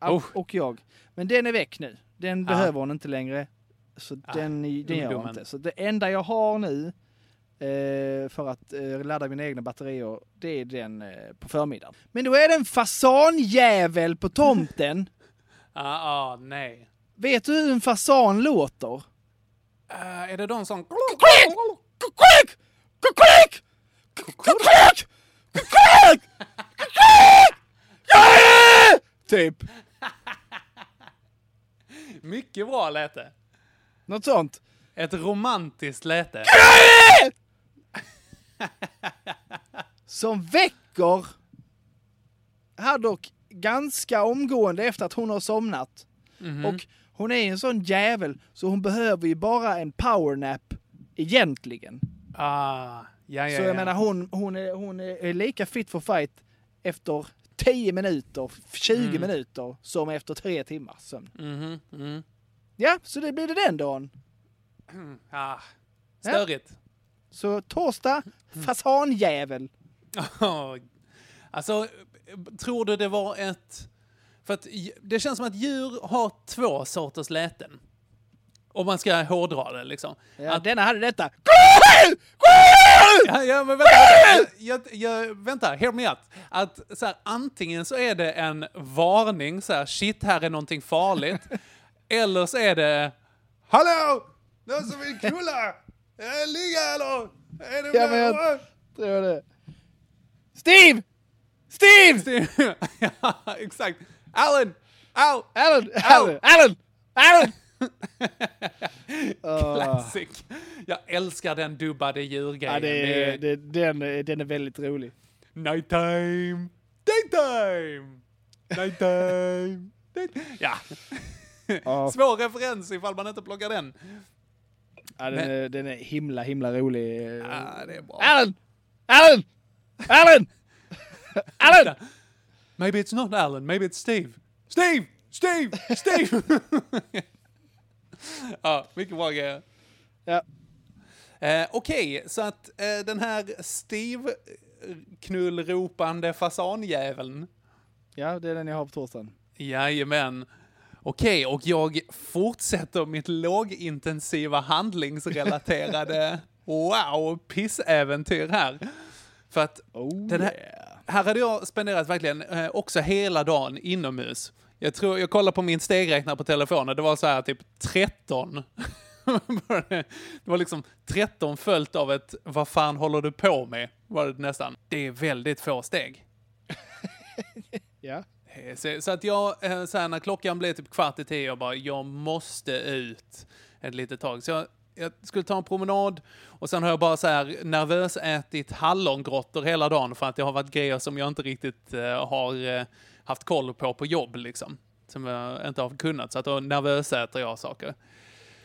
Oh. Och jag. Men den är väck nu. Den Ja. behöver hon inte längre. Så Ah, den, den gör ungdomen. inte. Så det enda jag har nu eh, för att eh, ladda mina egna batterier, det är den eh, på förmiddagen. Men då är det en fasanjävel på tomten. *laughs* Ah, ah, nej. Vet du hur en fasan låter? Eh, är det de som... Typ. Mycket bra läte. Något sånt. Ett romantiskt läte. *laughs* Som väcker Haddock ganska omgående efter att hon har somnat. Mhm. Och hon är en sån jävel så hon behöver ju bara en powernap egentligen. Ah, ja, ja, så jag ja. menar hon, hon, är, hon är lika fit for fight efter 10 minuter, 20 Mm. minuter som efter tre timmar sömn. Mhm, mhm. Ja, så det blir det den dagen. *clears throat* Ah, störigt. Så torsdag, Mm. fasanjävel. *laughs* Oh. Alltså, tror du det var ett... För att det känns som att djur har två sorters läten. Om man ska hårdra det liksom. Ja, Att- denna hade detta. Ja, ja, men vänta. Jag, jag, vänta, hear me out. Att så här, antingen så är det en varning, så här, shit, här är någonting farligt. *laughs* eller så är det, hallå! Någon som vill knulla? *laughs* Eh, Ligga eller? Är det Ja, men jag tror det. Steve! Steve! *laughs* ja, exakt. Alan! Au! Alan! Alan! Alan! Alan! *laughs* Classic. Jag älskar den dubbade djurgrejen. Ja, det, Det är det, den, den är väldigt rolig. nighttime, daytime, nighttime. day- Ja. Ja. *laughs* Svår referens ifall man inte plockar den. Ja, den, Men- är, den är himla, himla rolig. Ja, det är bra. Alan! Alan! Alan! *laughs* Alan! Maybe it's not Alan, maybe it's Steve. Steve! Steve! Steve! *laughs* ja, mycket bra grejer. Ja. Eh, Okej, så att eh, den här Steve-knullropande fasanjäveln. ja, det är den jag har på torsdagen. Jajamän. Okej, och jag fortsätter mitt lågintensiva handlingsrelaterade *laughs* wow, pissäventyr här. För att Oh, den här, här hade jag spenderat verkligen eh, också hela dagen inomhus. Jag tror, jag kollade på min stegräknare på telefonen, det var så här typ 13. *laughs* det var liksom 13 följt av ett vad fan håller du på med? Var det nästan. Det är väldigt få steg. *laughs* Ja. Eh, Så, att jag, eh, så här, när klockan blev typ kvart i tio, jag bara, jag måste ut ett litet tag. Så jag, jag skulle ta en promenad och sen har jag bara så här nervös ätit hallongrottor hela dagen för att det har varit grejer som jag inte riktigt eh, har eh, haft koll på på jobb liksom. Som jag inte har kunnat, så att då nervösäter jag saker.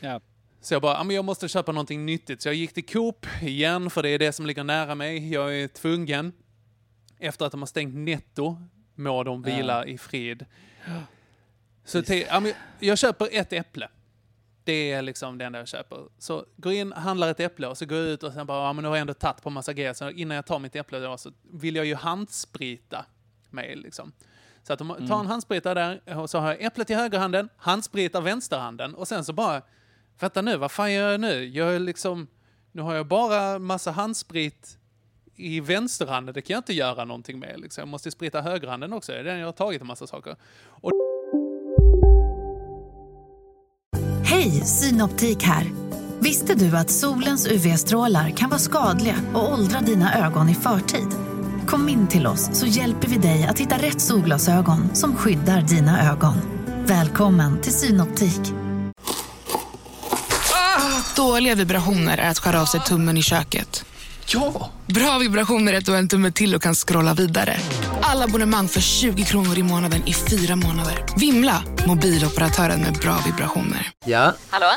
Ja. Så jag bara, ja, men jag måste köpa någonting nyttigt. Så jag gick till Coop igen, för det är det som ligger nära mig. Jag är tvungen. Efter att de har stängt Netto, må de vila i frid. Så till, jag köper ett äpple. Det är liksom det enda jag köper. Så går in, handlar ett äpple och så går jag ut och sen bara, ja men nu har jag ändå tagit på massa grejer. Så innan jag tar mitt äpple då, så vill jag ju handsprita mig liksom. Så att de tar en handspritare där och så har jag äpplet i högerhanden, handspritar vänsterhanden och sen så bara, vänta nu, vad fan gör jag nu? Jag är liksom, nu har jag bara massa handsprit i vänsterhanden, det kan jag inte göra någonting med. Liksom. Jag måste sprita högerhanden också, det är den jag har tagit en massa saker. Och Hej, Synoptik här. Visste du att solens UV-strålar kan vara skadliga och åldra dina ögon i förtid? Kom in till oss så hjälper vi dig att hitta rätt solglasögon som skyddar dina ögon. Välkommen till Synoptik. Dåliga vibrationer är att skära av sig tummen i köket. Ja! Bra vibrationer är att du har en tumme till och kan scrolla vidare. Alla abonnemang för 20 kronor i månaden i fyra månader. Vimla! Mobiloperatören med bra vibrationer. Ja, Hallå?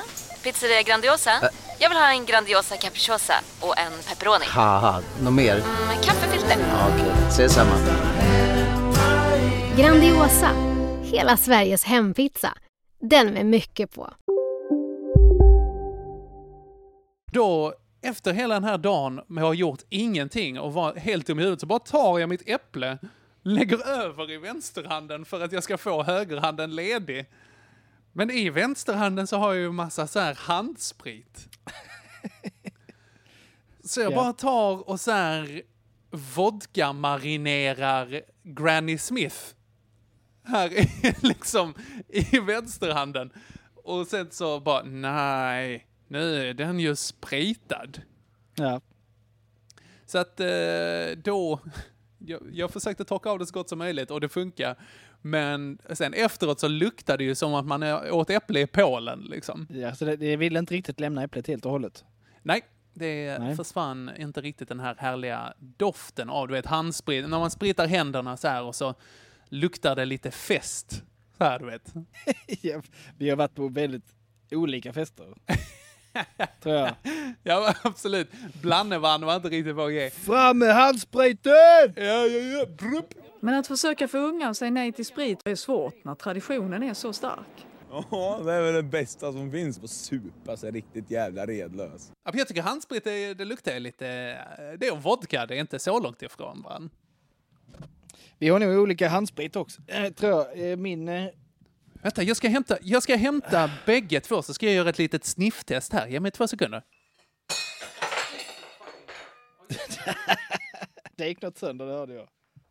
Pizzeria Grandiosa? Jag vill ha en Grandiosa capriciosa och en pepperoni. något mer? Med kaffefilter. Ja, Okej, ses samma. Grandiosa, hela Sveriges hempizza. Den med mycket på. då, efter hela den här dagen med att ha gjort ingenting och var helt dum i huvudet, så bara tar jag mitt äpple, lägger över i vänsterhanden för att jag ska få högerhanden ledig. Men i vänsterhanden så har jag ju massa så här handsprit. Så jag Ja. bara tar och så här vodka marinerar Granny Smith här i, *laughs* liksom i vänsterhanden. Och sen så bara, nej, nu är den ju spritad. Ja. Så att eh, då, *laughs* jag, jag försökte torka av det så gott som möjligt och det funkar. Men sen efteråt så luktade det ju som att man åt äpple i Polen liksom. ja så det, det vill inte riktigt lämna äpplet helt och hållet. Nej, det Nej. försvann inte riktigt den här härliga doften av, du vet, handsprit. När man spritar händerna så här och så luktar det lite fest. Så här, du vet. *laughs* Ja, Vi har varit på väldigt olika fester. *laughs* Tror jag. *laughs* Ja, absolut. Blannevann var inte riktigt på G. Fram med handspriten! Ja, ja, ja. Brupp. Men att försöka få unga att säga nej till sprit är svårt när traditionen är så stark. Ja, det är väl det bästa som finns på supa sig riktigt jävla redlös. Ja, jag tycker handsprit, det, det luktar lite... Det är vodka, det är inte så långt ifrån varandra. Vi har nog olika handsprit också, eh, tror jag. Eh, Min... Vänta, jag ska hämta, jag ska hämta bägge två, så ska jag göra ett litet snifftest här. Ge mig två sekunder. *laughs* Det gick något sönder, det hörde jag.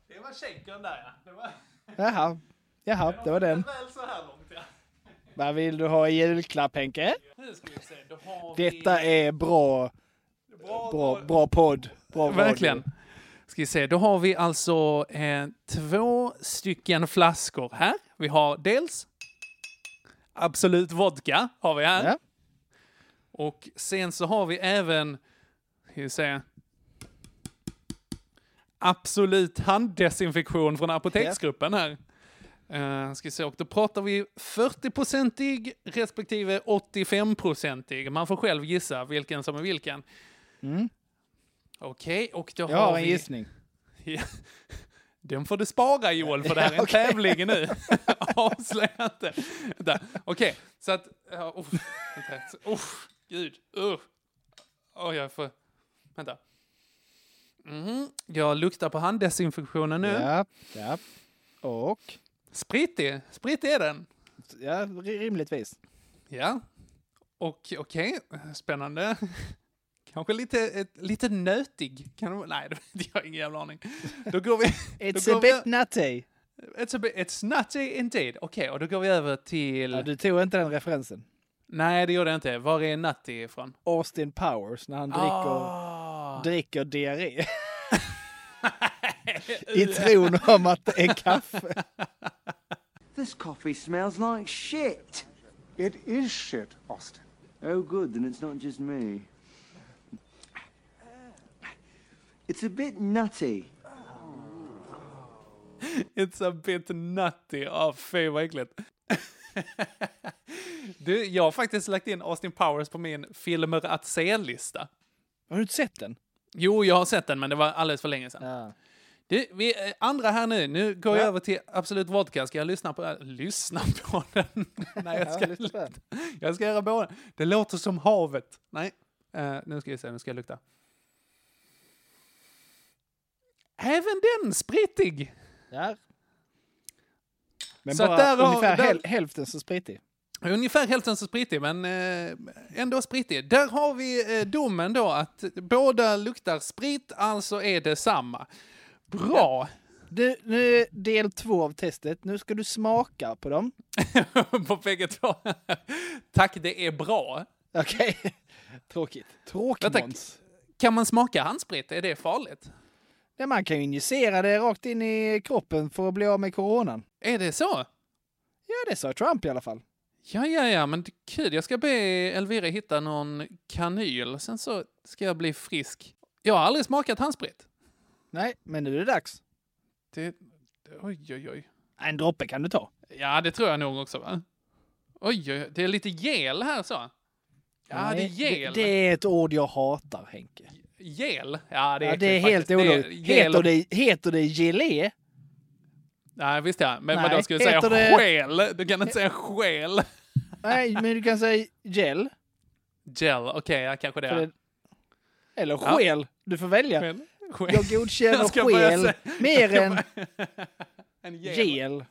Det var shaken där, ja. Det var Jaha, Jaha det var den. väl så här långt, ja. Vad vill du ha i julklapp har Nu ska vi se, då har Detta vi... är bra, bra, bra podd. Bra. Verkligen. Ska vi se, då har vi alltså eh, två stycken flaskor här. Vi har dels Absolut Vodka har vi här. Ja. Och sen så har vi även, vi se, Absolut handdesinfektion från Apoteksgruppen här. Uh, ska se, och då pratar vi 40-procentig respektive 85-procentig. Man får själv gissa vilken som är vilken. Mm. Okej, och då Jag har har en vi... gissning. *laughs* Den får du spara Joel, för det här är en *laughs* Okej. tävling nu. *laughs* Avslöja inte. Okej, så att... Uh, vänta, gud. Uh. Oj, jag får... Vänta. Mhm, Jag luktar på handdesinfektionen nu. Ja, ja. Och? Spritig. Spritig är den. Ja, ri- rimligtvis. Ja. Och okej, spännande. Kanske lite, ett, lite nötig. Kan *laughs* det, nej, jag ingen jävla aning. Då går vi... *laughs* It's då a går vi- bit nutty. It's, a bit, it's nutty indeed. Okej, och då går vi över till... Ja, du tog inte den referensen. Nej, det gjorde jag inte. Var är nutty ifrån? Austin Powers när han dricker, Ah. dricker diarré. *laughs* I tron om att det är kaffe. This coffee smells like shit. It is shit, Austin. Oh, good, then it's not just me. It's a bit nutty. It's a bit nutty. Ja, fy vad äckligt. *laughs* Du, jag har faktiskt lagt in Austin Powers på min filmer att se-lista. Har du inte sett den? Jo, jag har sett den, men det var alldeles för länge sedan. Du, vi, eh, andra här nu. Nu går jag Ja. över till Absolut Vodka. Ska jag lyssna på, äh, lyssna på den? *laughs* Nej, jag Ja, ska, den. jag ska göra båda. Det låter som havet. Nej, Eh, nu ska vi se, nu ska jag lukta. Även den spritig! Ja. Men Så bara där har- ungefär där- häl- hälften så spritig. Ungefär hälften så spritig, men eh, ändå spritig. Där har vi eh, domen då att båda luktar sprit, alltså är det samma. Bra! Du, nu är del två av testet. Nu ska du smaka på dem. *laughs* på bägge två. Tack, det är bra. Okej. *laughs* Tråkigt. Tråkigt Vänta, Måns. Kan man smaka handsprit? Är det farligt? Ja, man kan ju injicera det rakt in i kroppen för att bli av med coronan. Är det så? Ja, det sa Trump i alla fall. Ja, ja, ja, men kul. Jag ska be Elvira hitta någon kanyl, sen så ska jag bli frisk. Jag har aldrig smakat handsprit. Nej, men nu är det dags. Det... Oj, oj, oj. En droppe kan du ta. Ja, det tror jag nog också, va? Oj, oj, det är lite gel här så. Ja, det är gel. Det, det är ett ord jag hatar, Henke. Gel? Ja, det är, Ja, det är helt olagligt. Heter det, heter det gelé? Nej, visst ja. Men Nej, vadå, ska du säga det- skäl? Du kan inte säga skäl. Nej, men du kan säga gel. Gel, okej, ja, kanske det. Är. det- Eller Ja. skel. Du får välja. Skäl. Skäl. Jag godkänner säga- mer än *laughs* en gel. gel.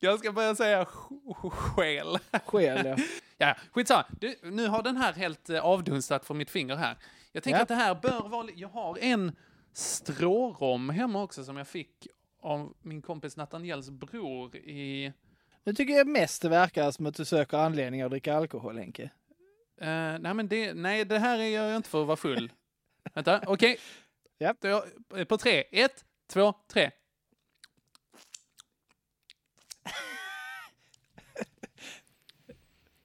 Jag ska börja säga sk- sk- skäl. Skäl, ja. *laughs* Ja, skitsamma. Du, nu har den här helt eh, avdunstat från mitt finger här. Jag tänker Ja. att det här bör vara... Jag har en strårom hemma också som jag fick av min kompis Nathaniels bror i... Nu tycker jag mest det verkar som att du söker anledning att dricka alkohol, Henke. Eh, nej, men det, nej, det här är jag inte för att vara full. Vänta, okej. *laughs* Då- eh, På tre. Ett, två, tre.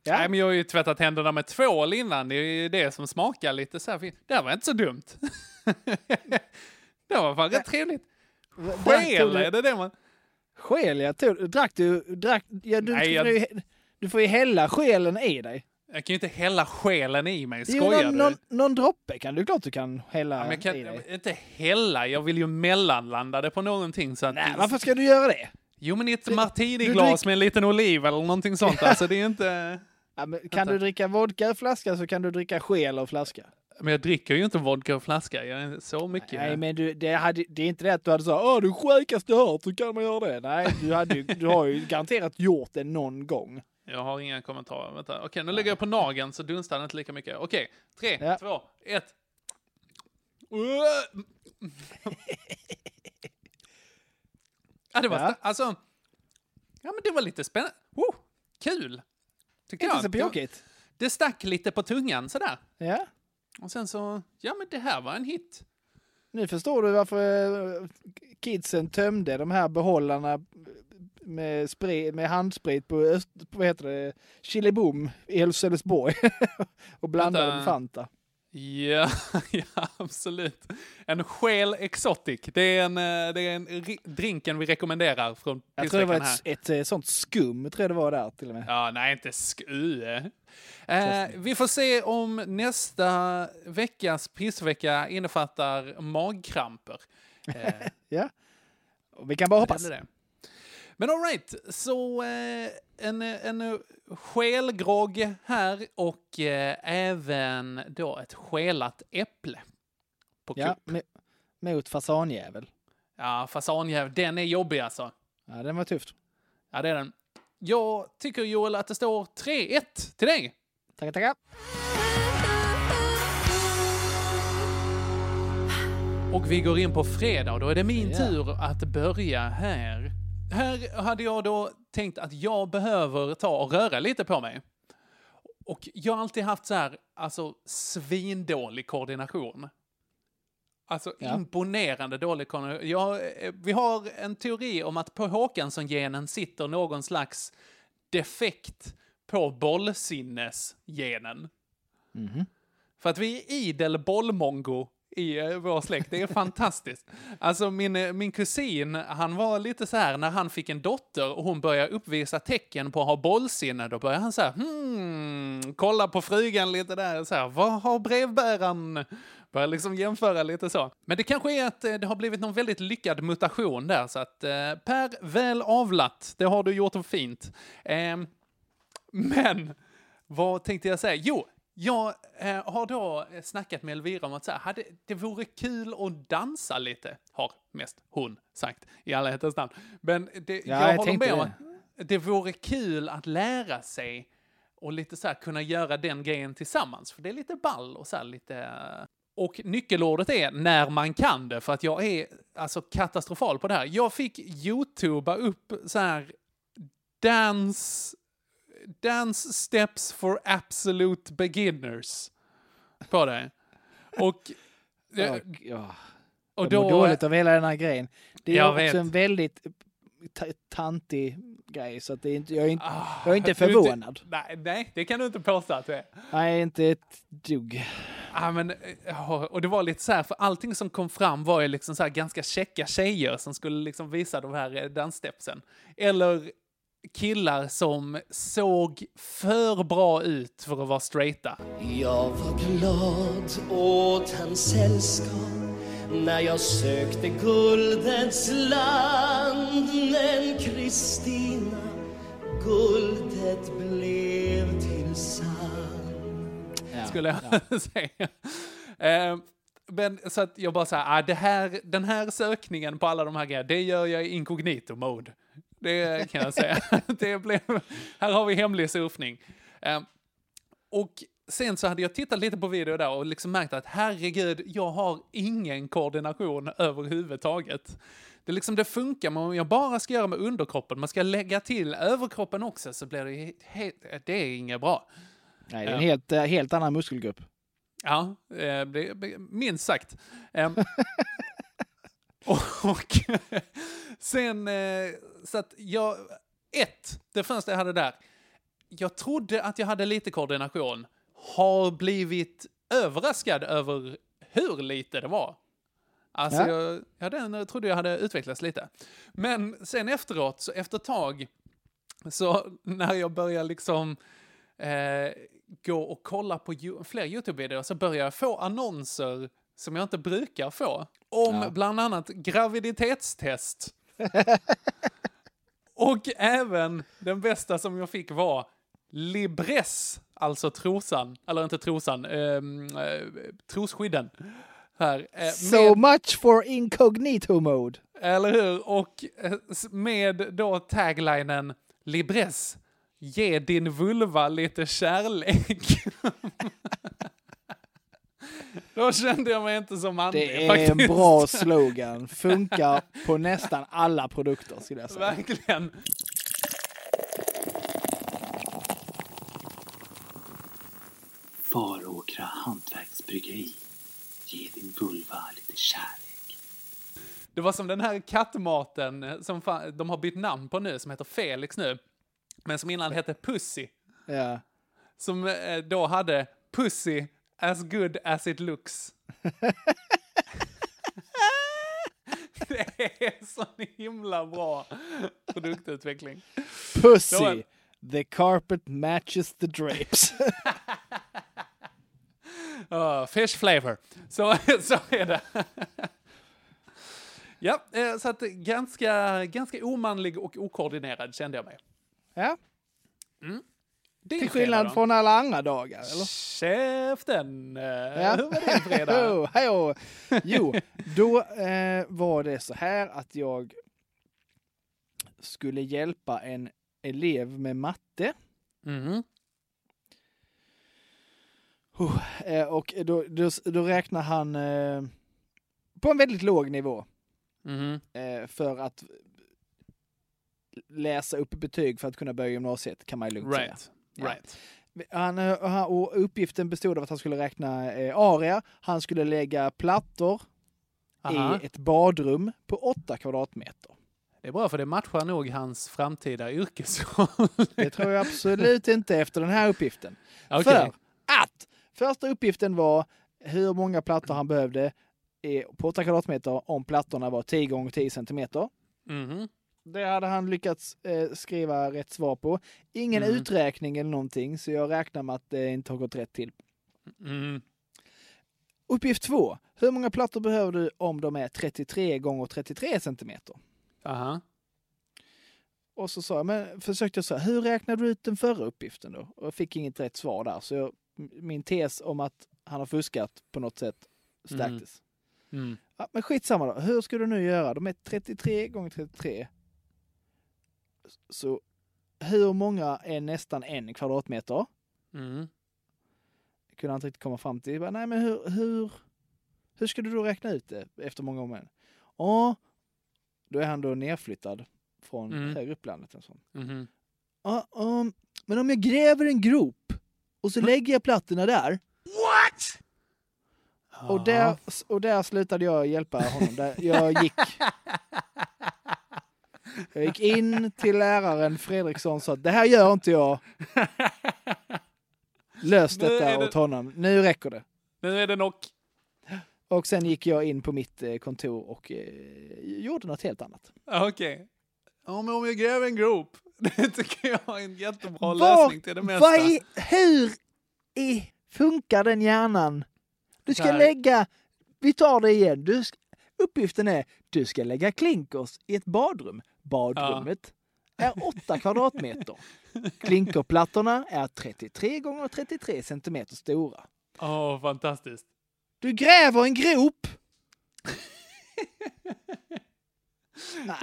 Ja. Nej, men jag har ju tvättat händerna med tvål innan. Det är det som smakar lite så här. fin- Det här var inte så dumt. *laughs* det var fan rätt trevligt. Skäl, är det det man... Skäl, ja. Drack du... Drack, ja, du, Nej, jag- du får ju hälla själen i dig. Jag kan ju inte hälla själen i mig. Jo, Skojar någon, du? någon, någon droppe kan du klart du kan hälla Ja, kan i dig. inte hälla. Jag vill ju mellanlanda det på någonting. Så att Nej, varför ska du göra det? Jo, men i ett martiniglas med en liten oliv eller någonting sånt. *laughs* Alltså, det är inte... Ja, men kan du dricka vodka ur flaska så kan du dricka skäl ur flaska. Men jag dricker ju inte vodka och flaska. Jag är så mycket. Nej, men du, det, hade, det är inte det att du hade sagt åh du sjukaste hört så kan man göra det. Nej, du, hade, du har ju garanterat gjort det någon gång. Jag har inga kommentarer. Vänta. Okej, nu lägger jag på nageln så dunstar den inte lika mycket. Okej, tre, Ja. två, ett. ja, det var... Ja. Alltså... Ja, men det var lite spännande. Oh, kul! Tyckte Inte så pjåkigt. Det stack lite på tungan sådär. Ja. Och sen så, ja men det här var en hit. Nu förstår du varför eh, kidsen tömde de här behållarna med, sprit, med handsprit på, öst, på vad heter det, Chilibom i Sölvesborg *laughs* och blandade med Fanta. Ja, *laughs* ja, absolut. En Shell Exotic. Det är en, eh, det är en ri- drinken vi rekommenderar från Jag tror det var ett, ett, eh, sånt skum, tror jag det var där till och med. Ja, nej, inte skue. Eh, vi får se om nästa veckas pissvecka innefattar magkramper. Eh, *laughs* Ja. Vi kan bara hoppas. Det. Men alright, så eh, en, en skelgrogg här och eh, även då ett skelat äpple. På Ja, kupp. mot fasanjävel. Ja, fasanjävel, den är jobbig alltså. Ja, den var tufft. Ja, det är den. Jag tycker Joel att det står 3-1 till dig. Tackar, tackar. Och vi går in på fredag och då är det min Ja. tur att börja här. Här hade jag då tänkt att jag behöver ta och röra lite på mig. Och jag har alltid haft så här, alltså svindålig koordination. Alltså Ja. imponerande dålig koordination. Jag, eh, vi har en teori om att på Håkansson-genen sitter någon slags defekt på bollsinnesgenen. Mhm. För att vi är idel bollmongo i eh, vår släkt. Det är fantastiskt. Alltså min, eh, min kusin, han var lite så här när han fick en dotter och hon började uppvisa tecken på att ha bollsinne, då började han så här, hmm, kolla på frugan lite där, så här, vad har brevbäraren? Börjar liksom jämföra lite så. Men det kanske är att eh, det har blivit någon väldigt lyckad mutation där, så att eh, Per, väl avlat, det har du gjort fint. Eh, men vad tänkte jag säga? Jo, jag eh, har då eh, snackat med Elvira om att så här, hade, det vore kul att dansa lite, har mest hon sagt i alla hjärtans namn. Men det, Ja, jag, jag håller med om det. att det vore kul att lära sig och lite så här kunna göra den grejen tillsammans, för det är lite ball och så här lite... eh, Och nyckelordet är när man kan det, för att jag är alltså katastrofal på det här. Jag fick youtuba upp så här dance Dance steps for absolute beginners på det. Och, *laughs* Ja, ja. och jag mår då... dåligt av hela den här grejen. Det är också vet. en väldigt ta- tantig grej, så att det är inte, jag, är inte, Ah, jag är inte är inte- förvånad. Nej, nej, det kan du inte påstå att du är. Nej, inte ett dugg. Ja, men, eh, och det var lite så här, för allting som kom fram var ju liksom så här ganska käcka tjejer som skulle liksom visa de här eh, dansstepsen. Eller killar som såg för bra ut för att vara straighta. Jag var glad åt hans sällskap när jag sökte guldets land men Kristina, guldet blev till sand. skulle jag *laughs* säga. Eh, men så att jag bara så här, ah, det här, den här sökningen på alla de här grejerna, det gör jag i incognito mode. Det kan jag säga. *laughs* det blev, här har vi hemlig surfning. Eh, och sen så hade jag tittat lite på video där och liksom märkt att herregud, jag har ingen koordination överhuvudtaget. Det, liksom, det funkar, men om jag bara ska göra med underkroppen, man ska lägga till överkroppen också, så blir det he- he- det är inget bra. Nej, det är en Ja. helt, eh, helt annan muskelgrupp. Ja, eh, det, det- minst sagt. Ehm, *laughs* och, *laughs* sen, eh, så att jag, ett, det första jag hade där, jag trodde att jag hade lite koordination, har blivit överraskad över hur lite det var. Alltså, Ja. jag, ja, den trodde jag hade utvecklats lite. Men sen efteråt, så efter ett tag, så *laughs* när jag börjar liksom eh, gå och kolla på fler YouTube-videor så börjar jag få annonser som jag inte brukar få. Om Ja. bland annat graviditetstest. *laughs* och även den bästa som jag fick var Libress, alltså trosan, eller inte trosan, ehm, eh, trosskydden. Här, eh, So much for incognito mode. eller hur? Och eh, med då taglinen Libress, ge din vulva lite kärlek. *laughs* då kände jag mig inte som manlig Det är faktiskt. en bra slogan. Funkar på nästan alla produkter skulle jag säga. Verkligen. Baråkra hantverksbryggeri. Ge din vulva lite kärlek. Det var som den här kattmaten eh, som de har bytt namn på nu, som heter Felix nu. Men som innan hette Pussy. Ja. Som eh, då hade Pussy as good as it looks. *laughs* det är så himla bra produktutveckling. Pussy. The carpet matches the drapes. Uh, *laughs* fish flavor. Så, *laughs* så är det. Ja, eh, så att ganska, ganska omanlig och okoordinerad kände jag mig. Ja. Mm. Till skillnad då? från alla andra dagar, eller? Käften! Eh, Ja. Hur var din fredag? *laughs* Hejå. Jo, då eh, var det så här att jag skulle hjälpa en elev med matte. Mhm. Oh, eh, och då, då, då räknar han eh, på en väldigt låg nivå eh, för att läsa upp betyg för att kunna börja gymnasiet kan man ju lugnt Right. säga. Right. Han, eh, han, och uppgiften bestod av att han skulle räkna eh, area, han skulle lägga plattor Aha. i ett badrum på 8 kvadratmeter. Det är bra för det matchar nog hans framtida yrkesroll. Det tror jag absolut inte efter den här uppgiften. Okej. För att första uppgiften var hur många plattor han behövde eh, på 8 kvadratmeter om plattorna var 10 gånger 10 centimeter. Mhm. Det hade han lyckats eh, skriva rätt svar på. Ingen Mm. uträkning eller någonting, så jag räknar med att det inte har gått rätt till. Mm. Uppgift två. Hur många plattor behöver du om de är 33 gånger 33 centimeter? Aha. Och så sa jag, men försökte jag säga, hur räknade du ut den förra uppgiften då? Och jag fick inget rätt svar där. Så jag, min tes om att han har fuskat på något sätt stärktes. Mm. Ja, men skitsamma då. Hur ska du nu göra? De är 33 gånger 33. Så hur många är nästan en kvadratmeter? Mm. Det kunde inte riktigt komma fram till. Jag bara, Nej, men hur, hur, hur ska du då räkna ut det efter många om en? Ja, då är han då nerflyttad från Mm. högre upp landet. Mhm. Ja, um, men om jag gräver en grop och så lägger jag plattorna där. What? Och där, och där slutade jag hjälpa honom. Där jag gick *laughs* jag gick in till läraren Fredriksson och sa det här gör inte jag. Lös Nu detta det- åt honom. Nu räcker det. Nu är det nog. Och sen gick jag in på mitt eh, kontor och eh, gjorde något helt annat. Okej. Ja, men om jag gräver en grop. *laughs* Det tycker jag är en jättebra Var- lösning till det mesta. Vad i, hur i, funkar den hjärnan? Du ska här. lägga, vi tar det igen. Du, uppgiften är, du ska lägga klinkers i ett badrum. Badrummet är 8 kvadratmeter. Klinkerplattorna är 33 gånger 33 centimeter stora. Åh, fantastiskt. Du gräver en grop.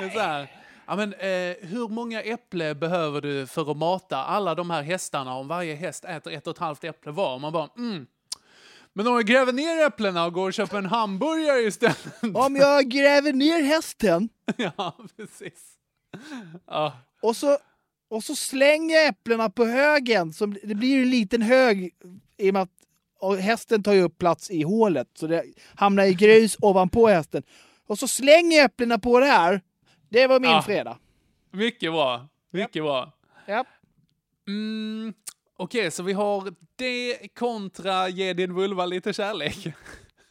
Så här. Ja, men, eh, hur många äpple behöver du för att mata alla de här hästarna om varje häst äter ett och ett halvt äpple var? Man bara, mm. Men om jag gräver ner äpplena och går och köper en hamburgare istället. Om jag gräver ner hästen *laughs* ja, precis. Ja. och så, och så slänger jag äpplena på högen. Så det blir ju en liten hög i och med att och hästen tar ju upp plats i hålet. Så det hamnar i grus *laughs* ovanpå hästen. Och så slänger jag äpplena på det här. Det var min Ja. fredag. Mycket bra. Mycket bra. Japp. Mm, Okej, så vi har det kontra ge din vulva lite kärlek.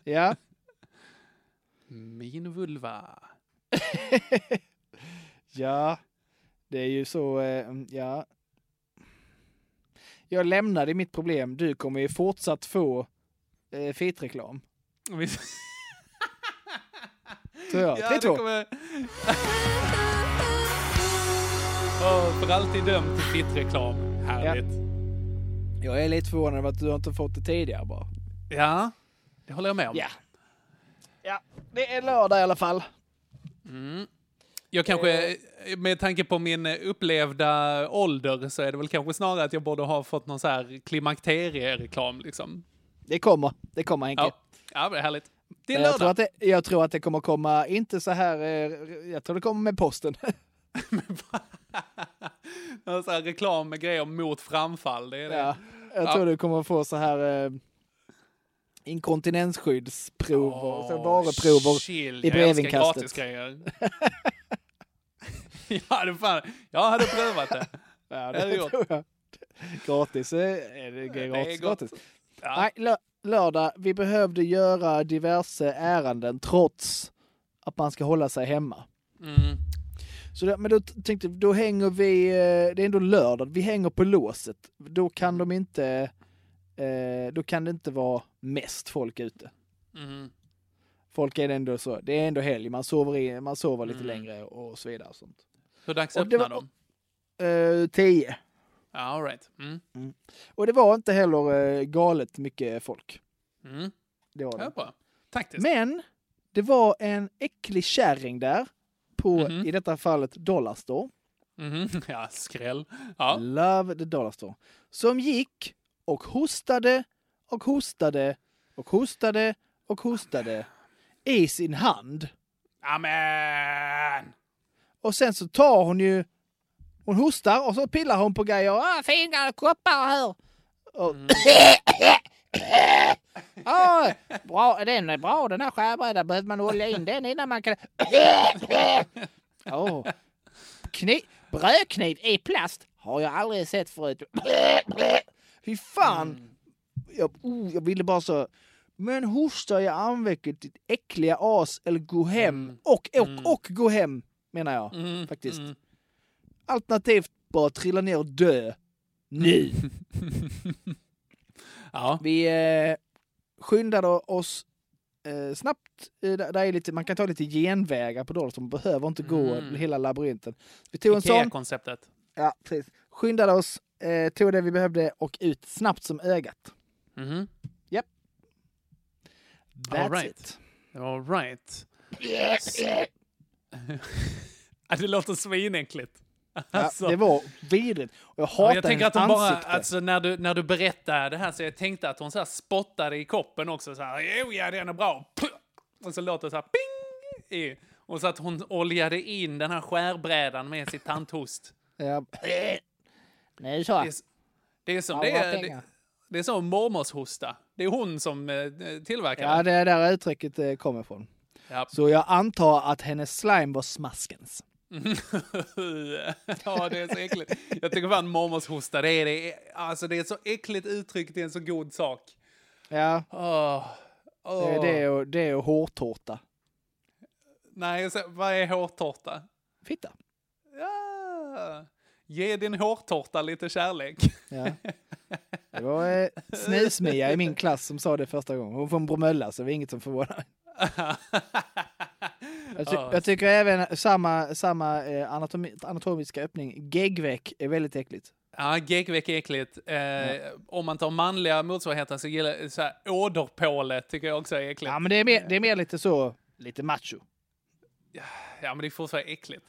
Ja. *laughs* Min vulva. *laughs* Ja, det är ju så, eh, ja. Jag lämnade mitt problem. Du kommer ju fortsatt få eh, fitreklam. *laughs* Tror jag. Ja, 3-2. det kommer... *laughs* Åh, för alltid dömd till fittreklam. Härligt. Jag är lite förvånad över att du inte fått det tidigare bara. Ja, det håller jag med om. Ja. Ja, det är lördag i alla fall. Mm. Jag kanske, eh, med tanke på min upplevda ålder, så är det väl kanske snarare att jag borde ha fått någon så här klimakteriereklam liksom. Det kommer. Det kommer Henke. Ja, ja det är härligt. Det är jag, tror att det, jag tror att det kommer komma, inte så här, eh, jag tror det kommer med posten. *laughs* Någon så här reklam med grejer mot framfall. Det är det. ja, jag tror du kommer få så här eh, inkontinensskyddsprover, så varuprover i Jag älskar brevinkastet. gratisgrejer. *laughs* *laughs* ja, det fan. Jag hade prövat det. *laughs* Ja, Det hade det jag tror jag. Gratis eh, är det Det är gratis. gratis. Ja. Nej, lö- lördag, vi behövde göra diverse ärenden trots att man ska hålla sig hemma. Mm. Så det, men då tänkte då hänger vi, eh, det är ändå lördag, vi hänger på låset. Då kan de inte, eh, då kan det inte vara mest folk ute. Mm. Folk är ändå så, det är ändå helg, man sover, in, man sover lite Mm. längre och så vidare. Och sånt. Hur dags var- de? Eh, tio. Ja, all right. Mm. Och det var inte heller eh, galet mycket folk. Mm. Det var det. Ja. Taktiskt. Men det var en äcklig kärring där på, Mhm. i detta fallet, Dollarstore. Mhm. *laughs* Ja, skräll. Ja. Love the Dollarstore. Som gick och hostade och hostade och hostade och hostade i sin hand. Amen! Och sen så tar hon ju, hon hostar och så pillar hon på grejer. Ah, fina koppar här! Och, *coughs* ah, bra, den är bra den här skärbrädan. Behöver man olja in den innan man kan... *coughs* oh. Kniv, brödkniv i plast har jag aldrig sett förut. *coughs* Fy fan! Jag, oh, jag ville bara så... Men hosta i armvecket ditt äckliga as eller gå hem. Och, och, och gå hem menar jag Mm. faktiskt. Mm. Alternativt bara trilla ner och dö. Nu! *laughs* Ja. Vi eh, skyndade oss eh, snabbt. Eh, där är lite, man kan ta lite genvägar på Dollarstore. Man behöver inte gå Mm. hela labyrinten. Vi tog en sån. Ikea-konceptet. Ja, precis. Skyndade oss, eh, tog det vi behövde och ut snabbt som ögat. Mhm. Japp. That's All right. it. All right. Ja, *laughs* det låter svinäckligt. Alltså. Ja, det var vidrigt. Och jag Ja, hatar jag tänker att hon bara, ansikte. alltså när du, när du berättade det här så jag tänkte att hon så här spottade i koppen också så här, jo ja den är bra. Puh! Och så låter det så här ping! I. Och så att hon oljade in den här skärbrädan med sitt tandhost. Ja. *laughs* Nej, så. Det är, det är som Ja, det är, det, det är som mormors hosta. Det är hon som eh, tillverkar Ja, det är där uttrycket eh, kommer ifrån. Ja. Så jag antar att hennes slime var smaskens. *laughs* ja, det är så äckligt. Jag tycker fan mormors hosta, det är, det är, alltså det är så äckligt uttryck, det är en så god sak. Ja, Åh. det är Åh. det och, det och hårtårta. Nej, så, vad är hårtårta? Fitta. Ja. Ge din hårtårta lite kärlek. Ja. *laughs* Det var eh, Snusmia i min klass som sa det första gången. Hon får en Bromölla så det var inget som förvånar. Jag, ty- Ja. jag tycker även samma, samma eh, anatomi, anatomiska öppning, geggveck, är väldigt äckligt. Ja, geggveck är äckligt. Eh, Om man tar manliga motsvarigheten så gillar så här, åderpåle tycker jag också är äckligt. Ja, men det är mer, det är mer lite så, lite macho. Ja, men det är fortfarande äckligt.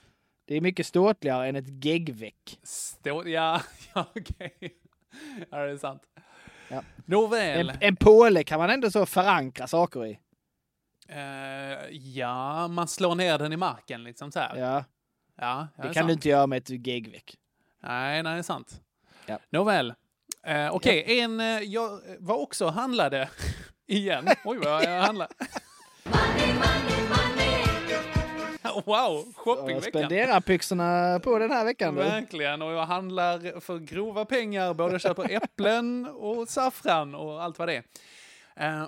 Det är mycket ståtligare än ett geggveck. Stå, ja, *laughs* ja okej. Ja, det är sant. Ja. Nåväl. En, en påle kan man ändå så förankra saker i. Eh, ja, man slår ner den i marken liksom så här. Ja, Ja, ja, det är kan du sant. inte göra med ett geggveck. Nej, nej, det är sant. Ja. Nåväl. Eh, Okej, en... Eh, jag var också och handlade *laughs* igen. Oj, vad jag *laughs* handlade. wow, Jag shoppingveckan. spenderar byxorna på den här veckan. Du. Verkligen, och jag handlar för grova pengar. Både köper äpplen och saffran och allt vad det är.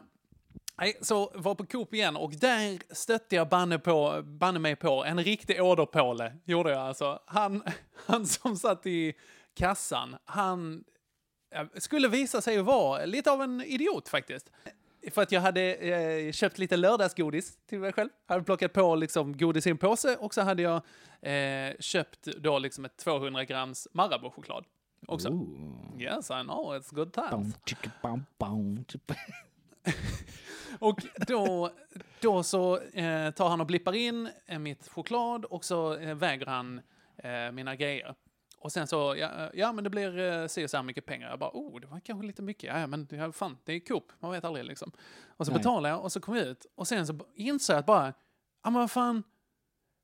Nej, så var på Coop igen och där stötte jag banne, på, banne mig på en riktig åderpåle. Gjorde jag alltså. Han, *laughs* han som satt i kassan, han skulle visa sig vara lite av en idiot faktiskt. För att jag hade eh, köpt lite lördagsgodis till mig själv. Hade plockat på liksom godis i en påse och så hade jag eh, köpt då liksom ett 200 grams Marabou-choklad också. Yes, I know, it's good times. *laughs* Och då, då så eh, tar han och blippar in eh, mitt choklad och så eh, väger han eh, mina grejer. Och sen så, ja, eh, ja men det blir eh, si och så här mycket pengar. Jag bara, oh, det var kanske lite mycket. Ja, ja, men ja, fan, det är Coop, man vet aldrig liksom. Och så Nej. betalar jag och så kommer jag ut. Och sen så insåg jag att bara, ja men vad fan,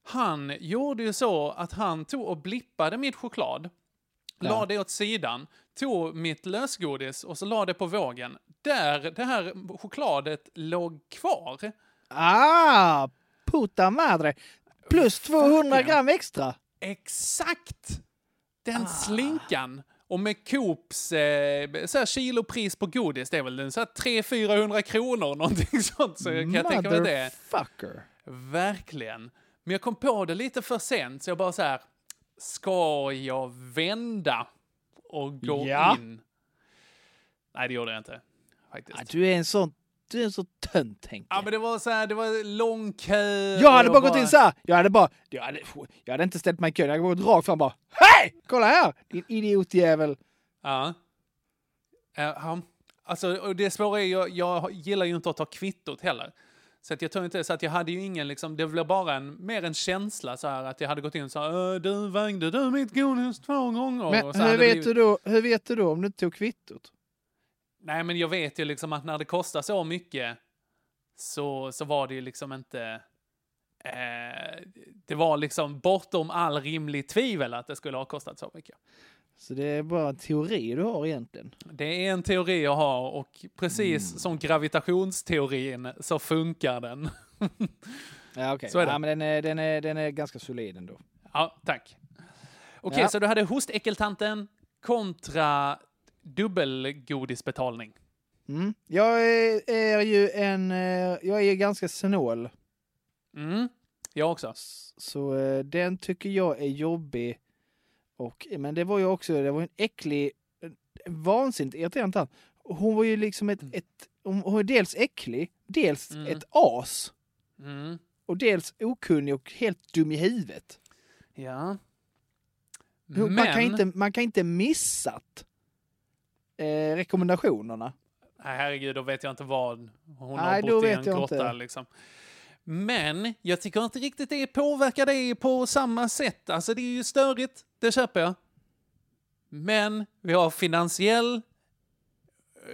han gjorde ju så att han tog och blippade mitt choklad, Ja. la det åt sidan, tog mitt lösgodis och så la det på vågen. Där det här chokladet låg kvar. Ah, puta madre. Plus 200 gram extra. Exakt! Den slinkan. Och med Coops eh, så här kilopris på godis, det är väl en så här 300-400 kronor, någonting *laughs* sånt. Så jag kan tänka mig det. Verkligen. Men jag kom på det lite för sent, så jag bara så här, ska jag vända och gå Ja. in? Nej, det gjorde jag inte. Faktiskt. Ja, du är en sån Du är så tönt Henke. Ja men det var så här, det var lång kö. Jag hade bara gått in så här. Jag hade bara, jag hade, jag hade inte ställt mig i kön. Jag hade gått rakt fram bara. Hej! Kolla här! Din idiotjävel. Ja. Ja, alltså och det svåra är, jag, jag gillar ju inte att ta kvittot heller. Så att jag tror inte, så att jag hade ju ingen liksom, det blev bara en, mer en känsla så här att jag hade gått in så här, "Äh, du vägde du mitt godis två gånger? Men och så hur vet, blivit- du då, hur vet du då om du inte tog kvittot? Nej, men jag vet ju liksom att när det kostar så mycket så, så var det ju liksom inte... Eh, det var liksom bortom all rimlig tvivel att det skulle ha kostat så mycket. Så det är bara en teori du har egentligen. Det är en teori jag har och precis Mm. som gravitationsteorin så funkar den. Ja, okej. Så är det. Ja, men den är, den, är, den är ganska solid ändå. Ja, tack. Okej, Ja. så du hade hostäckeltanten kontra dubbelgodisbetalning. Mm. Jag är, är ju en, eh, jag är ganska snål. Mm, jag också. Så eh, den tycker jag är jobbig. Och, men det var ju också, det var en äcklig, en vansinnigt irriterande tant. Hon var ju liksom ett, ett hon, är dels äcklig, dels Mm. ett as. Mm. Och dels okunnig och helt dum i huvudet. Ja. Hon- Man, kan Men- inte, man kan inte missat eh, rekommendationerna. Nej, herregud, då vet jag inte vad hon Nej, har bott i en grotta liksom. Men jag tycker inte riktigt det påverkar dig på samma sätt. Alltså det är ju störigt, det köper jag. Men vi har finansiell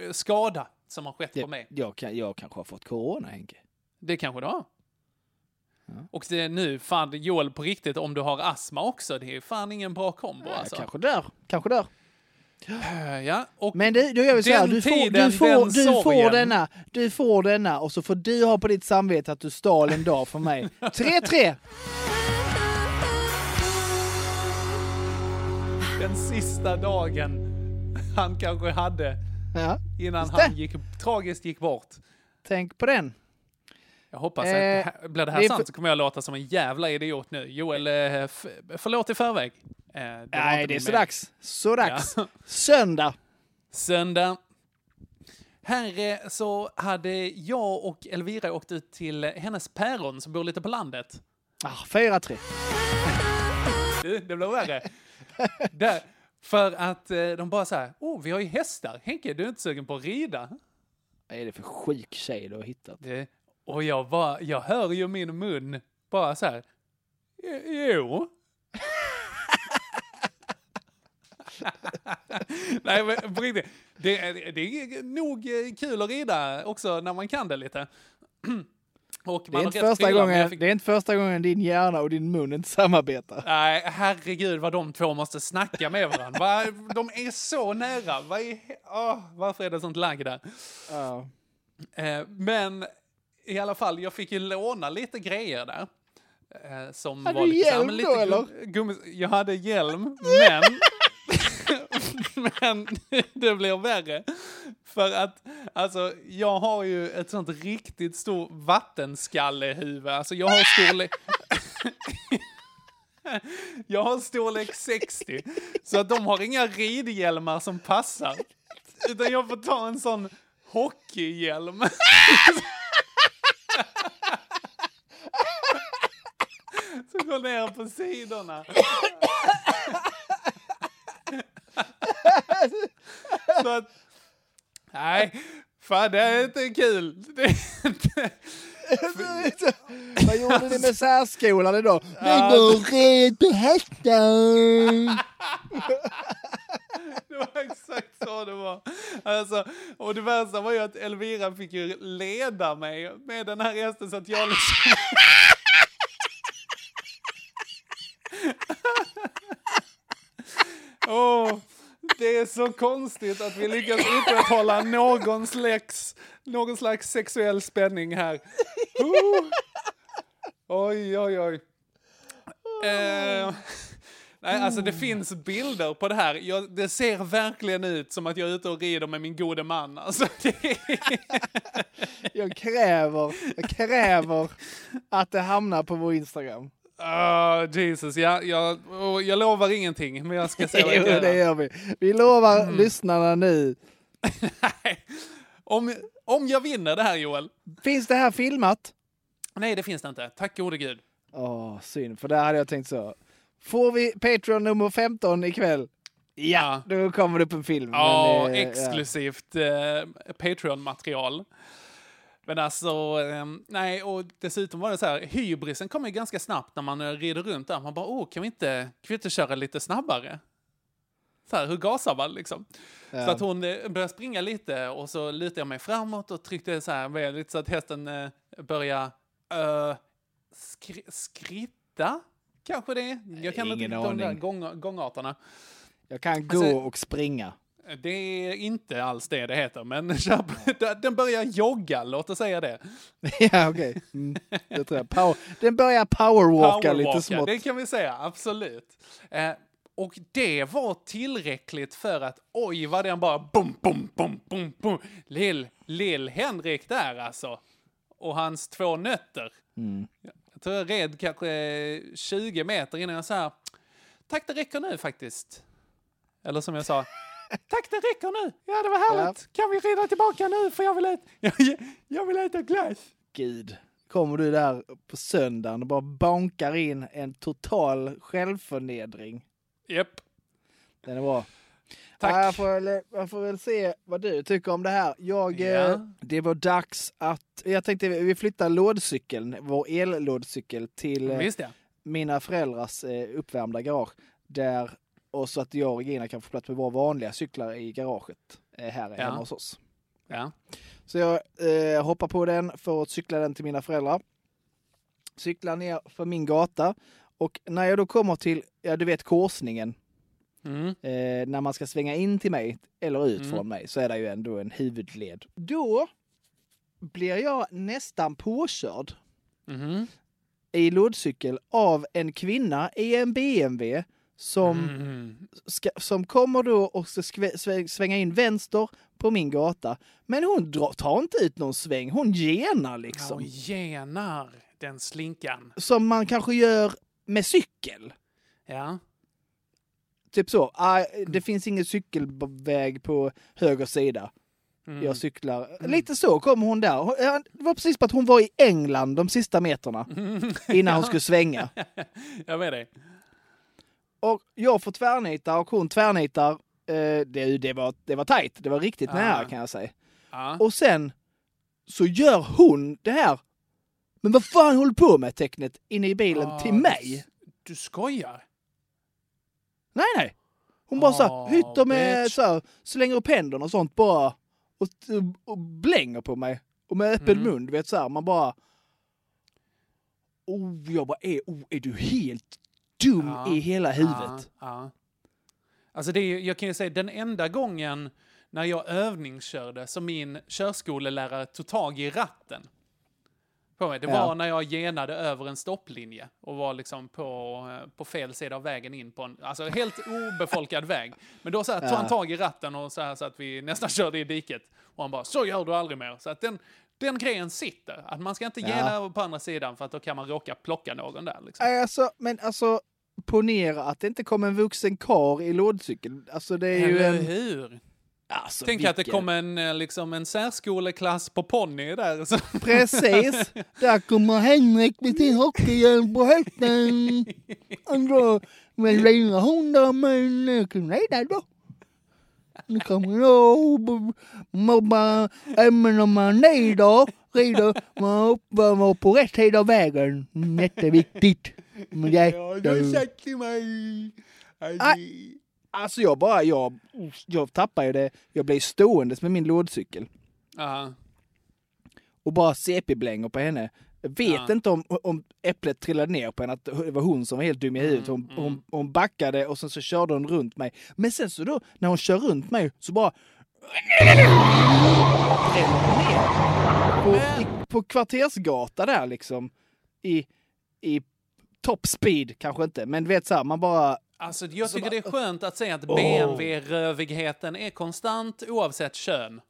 eh, skada som har skett på mig. Jag, kan, jag kanske har fått corona, Henke. Det kanske du har. Och det är nu, fan Joel, på riktigt, om du har astma också, det är fan ingen bra kombo alltså. Kanske där, kanske där. Eh, Ja, och Men det, då gör vi så här, du får, du, får, den du får denna, du får denna och så får du ha på ditt samvete att du stal en dag från mig. *laughs* 3-3! Den sista dagen han kanske hade Ja, innan han gick, tragiskt gick bort. tänk på den. Jag hoppas Eh, att det här, blir det här är sant så kommer jag låta som en jävla idiot nu. Joel, eh, förlåt i förväg. Eh, det Nej, det är så dags. Så dags. Ja. Söndag. Söndag. Här eh, så hade jag och Elvira åkt ut till hennes päron som bor lite på landet. Ah, 4-3. Du, det blir värre. *laughs* Där, för att eh, de bara så här, oh, vi har ju hästar. Henke, du är inte sugen på att rida? Vad är det för sjuk tjej du har hittat? Det, och jag bara, jag hör ju min mun bara så här, jo. *laughs* Nej, men på riktigt. Det, är- det är nog kul att rida också när man kan det lite. *clears throat* Det är, inte första fylla, gången, fick- det är inte första gången din hjärna och din mun inte samarbetar. Nej, herregud vad de två måste snacka med varandra. Va? De är så nära. Va? he- åh, varför är det sånt lagg där? Eh, men i alla fall, jag fick ju låna lite grejer där. Eh, som Hade var du här, hjälm då, eller? gum- Gummis, jag hade hjälm, men men *laughs* det blir värre. För att, alltså, jag har ju ett sånt riktigt stort vattenskallehuvud. Alltså, jag har storlek... *laughs* jag har storlek 60. Så att de har inga ridhjälmar som passar. Utan jag får ta en sån hockeyhjälm. Som går ner på sidorna. Så att, nej, fan det är inte kul. Det är inte, *laughs* Vad gjorde ni med särskolan idag? Vi går red på hästar. *laughs* det var exakt så det var. Alltså, och det värsta var ju att Elvira fick ju leda mig med den här hästen så att jag liksom... *laughs* Åh, det är så konstigt att vi lyckas upprätthålla någon slags, någon slags sexuell spänning här. Oh. Oj, oj, oj. Eh, nej, alltså det finns bilder på det här. Jag, det ser verkligen ut som att jag är ute och rider med min gode man. Alltså, *laughs* det. Jag kräver, jag kräver att det hamnar på vår Instagram. Ah, Jesus, ja, jag, jag lovar ingenting, men jag ska *laughs* se vad jag Jo, kan det gör vi. Vi lovar Mm. lyssnarna nu. *laughs* Om, om jag vinner det här Joel. Finns det här filmat? Nej, det finns det inte. Tack gode gud. Åh, synd. För där hade jag tänkt så. Får vi Patreon nummer 15 ikväll? Ja, då kommer det upp en film. Ja, Men, eh, exklusivt eh, Patreon-material. Men alltså, eh, nej, och dessutom var det så här, hybrisen kommer ju ganska snabbt när man eh, rider runt där. Man bara, åh, kan vi inte, kan vi inte köra lite snabbare? Så här, hur gasar man liksom? Ja. Så att hon eh, började springa lite och så lutade jag mig framåt och tryckte så här lite så att hästen eh, började uh, skri skritta. Kanske det. Jag kan Ingen inte de där gång gångarterna. Jag kan gå Alltså- och springa. Det är inte alls det det heter, men *laughs* den börjar jogga, låt oss säga det. *laughs* ja, okej. Mm, det tror jag. Power, den börjar powerwalka lite smått. det kan vi säga, absolut. Eh, och det var tillräckligt för att, oj vad den bara bum, bum, bum, bum, bum. Lill, lill Henrik där alltså. Och hans två nötter. Mm. Jag tror jag red kanske 20 meter innan jag sa, tack det räcker nu faktiskt. Eller som jag sa, tack det räcker nu. Ja det var härligt. Kan vi rida tillbaka nu för jag vill äta, *laughs* jag, jag vill äta glass. Gud. Kommer du där på söndagen och bara bankar in en total självförnedring. Japp. Den är bra. Tack. Ja, Jag, får, väl- jag får väl se vad du tycker om det här. Jag, Ja. eh, det var dags att... Jag tänkte vi flyttar lådcykeln, vår ellådcykel, till eh, ja. mina föräldrars eh, uppvärmda garage. Där, och så att jag och Regina kan få plats med våra vanliga cyklar i garaget eh, här Ja. hemma hos oss. Ja. Så jag eh, hoppar på den för att cykla den till mina föräldrar. Cyklar ner för min gata och när jag då kommer till, ja du vet korsningen, Mm. eh, när man ska svänga in till mig eller ut Mm. från mig så är det ju ändå en huvudled. Då blir jag nästan påkörd Mhm. i lådcykel av en kvinna i en BMW som, Mm. ska, som kommer då och ska svänga in vänster på min gata. Men hon drar, tar inte ut någon sväng, hon genar liksom. Och genar den slinkan. Som man kanske gör med cykel. Ja. Typ så. Ah, det finns ingen cykelväg på höger sida. Mm. Jag cyklar. Lite så kommer hon där. Hon- ja, Det var precis på att hon var i England de sista meterna *laughs* innan hon skulle svänga. *laughs* jag med dig. Och jag får tvärnita och hon tvärnitar. Eh, det, det, var, det var tajt. Det var riktigt Ja. nära kan jag säga. Ja. Och sen så gör hon det här. Men vad fan håller på med tecknet inne i bilen Ah, till mig? Du, du skojar? Nej, nej. Hon bara så hytter med bitch. så här, slänger upp händerna och sånt bara. Och, och blänger på mig. Och med öppen Mm. mun, du vet så här, man bara... Oh, jag bara, är, oh, är du helt dum Ja. i hela huvudet? Ja, ja. Alltså det är, jag kan ju säga den enda gången när jag övningskörde som min körskolelärare tog tag i ratten på mig. Det Ja. var när jag genade över en stopplinje och var liksom på, eh, på fel sida av vägen in på en, alltså helt obefolkad väg. Men då så här, tog Ja. han tag i ratten och så här så att vi nästan *laughs* körde i diket. Och han bara, så gör du aldrig mer. Så att den, den grejen sitter. Att man ska inte Ja. gena över på andra sidan för att då kan man råka plocka någon där. Liksom. Alltså, men alltså, ponera att det inte kom en vuxen kar i lådcykel. Alltså det är ju Eller en... hur? Alltså, Tänk att det vilken- kom en, eh, liksom en särskoleklass på ponny där. Så. Precis. Där kommer Henrik med sin hockeyhjälm på höften. Andra med lilla hundar med näcken då. Nu kommer jag mobba ämnen om man rider, rider man upp på rätt sida av vägen. Jätteviktigt. Men jätte... till mig. Alltså jag bara, jag, jag tappar ju det. Jag blir ståendes med min lådcykel. Ja. och bara CP-blänger på henne. Vet Ja. inte om, om äpplet trillade ner på henne, att det var hon som var helt dum i huvudet. Hon, Mm, hon, hon backade och sen så körde hon runt mig. Men sen så då, när hon kör runt mig, så bara... På, i, på kvartersgata där liksom. I, i top speed kanske inte, men vet så här, man bara... Alltså, jag tycker bara- det är skönt att säga att Åh. BMW-rövigheten är konstant oavsett kön.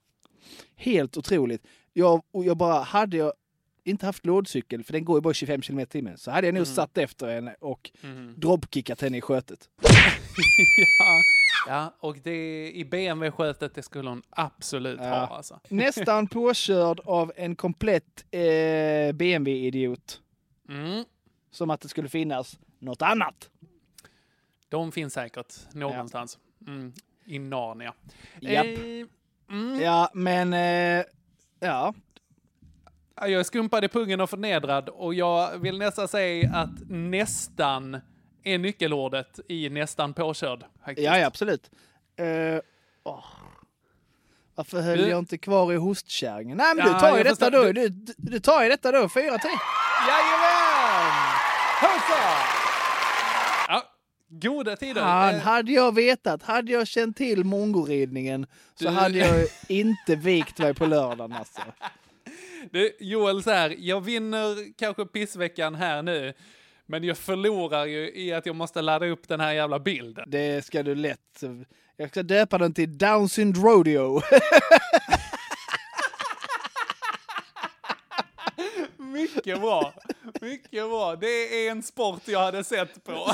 Helt otroligt. Jag, och jag bara, hade jag inte haft lådcykel, för den går ju bara 25 km i timmen, så hade jag nog Mm. satt efter henne och Mhm. dropkickat henne i skötet. *laughs* ja, ja, och det i BMW-skötet, det skulle hon absolut ha alltså. Nästan *laughs* påkörd av en komplett eh, BMW-idiot. Mm. Som att det skulle finnas något annat. De finns säkert någonstans. Mm. I Narnia. Japp. Eh, mm. Ja, men eh, ja. Jag är skumpad i pungen och förnedrad och jag vill nästan säga att nästan är nyckelordet i nästan påkörd. Faktiskt. Ja, ja absolut. Eh, åh. Varför höll Du- jag inte kvar i hostkärringen? Nej, men Ja, du tar ju detta förstår. då. Du- Du, du tar ju detta då, fyra till. Jajamän! Hurra! Ja, goda tider. Fan, Eh, hade jag vetat, hade jag känt till mongoridningen så Du- hade jag *laughs* inte vikt mig på lördagen alltså. Du, Joel, så här, jag vinner kanske pissveckan här nu, men jag förlorar ju i att jag måste ladda upp den här jävla bilden. Det ska du lätt... Jag ska döpa den till Down Syndrome *laughs* Mycket bra. Mycket bra. Det är en sport jag hade sett på.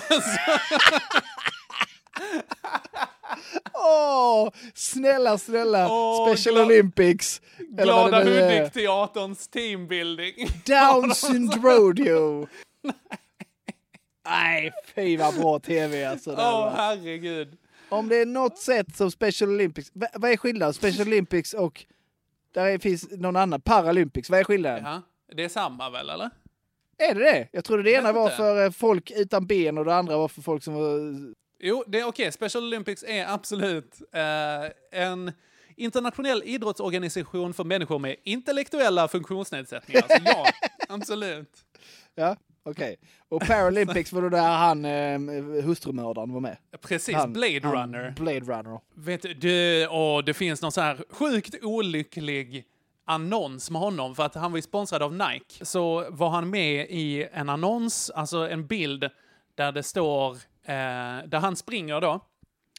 Åh, snälla, snälla. Åh, Special glad- Olympics. Eller Glada. Hudik-teaterns teambuilding. Down *laughs* Syndrome Rodeo. Nej, fy vad bra tv alltså. Åh, var. herregud. Om det är något sätt som Special Olympics... Va- Vad är skillnaden? Special Olympics och... Där är- finns någon annan. Paralympics. Vad är skillnaden? Det är samma väl, eller? Är det det? Jag trodde det ena var för eh, folk utan ben och det andra var för folk som var... Jo, det är okej. Special Olympics är absolut eh, en internationell idrottsorganisation för människor med intellektuella funktionsnedsättningar. Så ja, *laughs* absolut. Ja, okej. Och Paralympics var då där han, eh, hustrumördaren var med. Precis, Han- Blade han- Runner. Blade Runner. Vet du, åh, det finns någon så här sjukt olycklig annons med honom för att han var ju sponsrad av Nike. Så var han med i en annons, alltså en bild där det står, eh, där han springer då.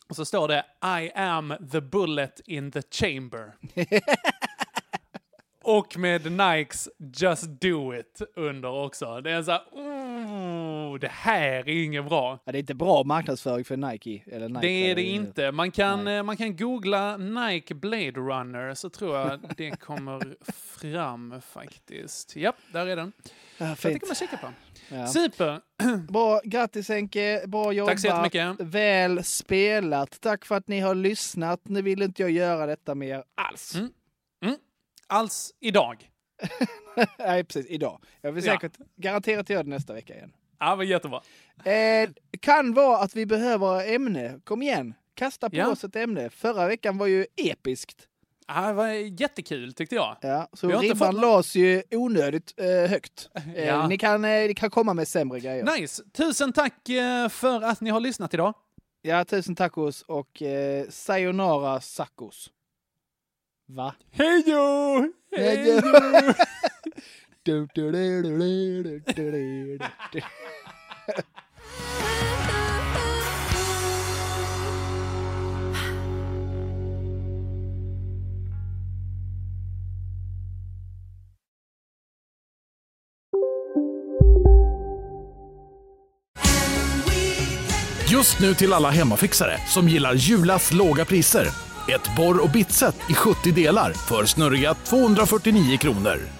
Och så står det I am the bullet in the chamber. *laughs* Och med Nikes Just Do It under också. Det är så här, det här är inget bra. Ja, det är inte bra marknadsföring för Nike. Eller Nike Det är det inte. Man kan, eh, man kan googla Nike Blade Runner så tror jag det kommer fram faktiskt. Japp, där är den. Ja, fint. tycker man kika på. Ja. Super! *clears throat* Bra, grattis Henke, bra jobbat. Tack så jättemycket. Väl spelat. Tack för att ni har lyssnat. Nu vill inte jag göra detta mer alls. Mm. Mm. Alls idag. *laughs* Nej, precis. Idag. Jag vill Ja. säkert garanterat göra det nästa vecka igen. Ja, men jättebra. Eh, kan vara att vi behöver ämne. Kom igen, kasta på Ja. oss ett ämne. Förra veckan var ju episkt. Ja, det var jättekul tyckte jag. Ja, så Vi ribban fått- lades ju onödigt eh, högt. Eh, Ja. ni, kan, eh, ni kan komma med sämre grejer. Nice! Tusen tack eh, för att ni har lyssnat idag. Ja, tusen tacos och eh, sayonara sakos. Va? Hej då! Hej då! *laughs* Just nu till alla hemmafixare som gillar Julas låga priser. Ett borr och bitset i 70 delar för snurriga 249 kronor.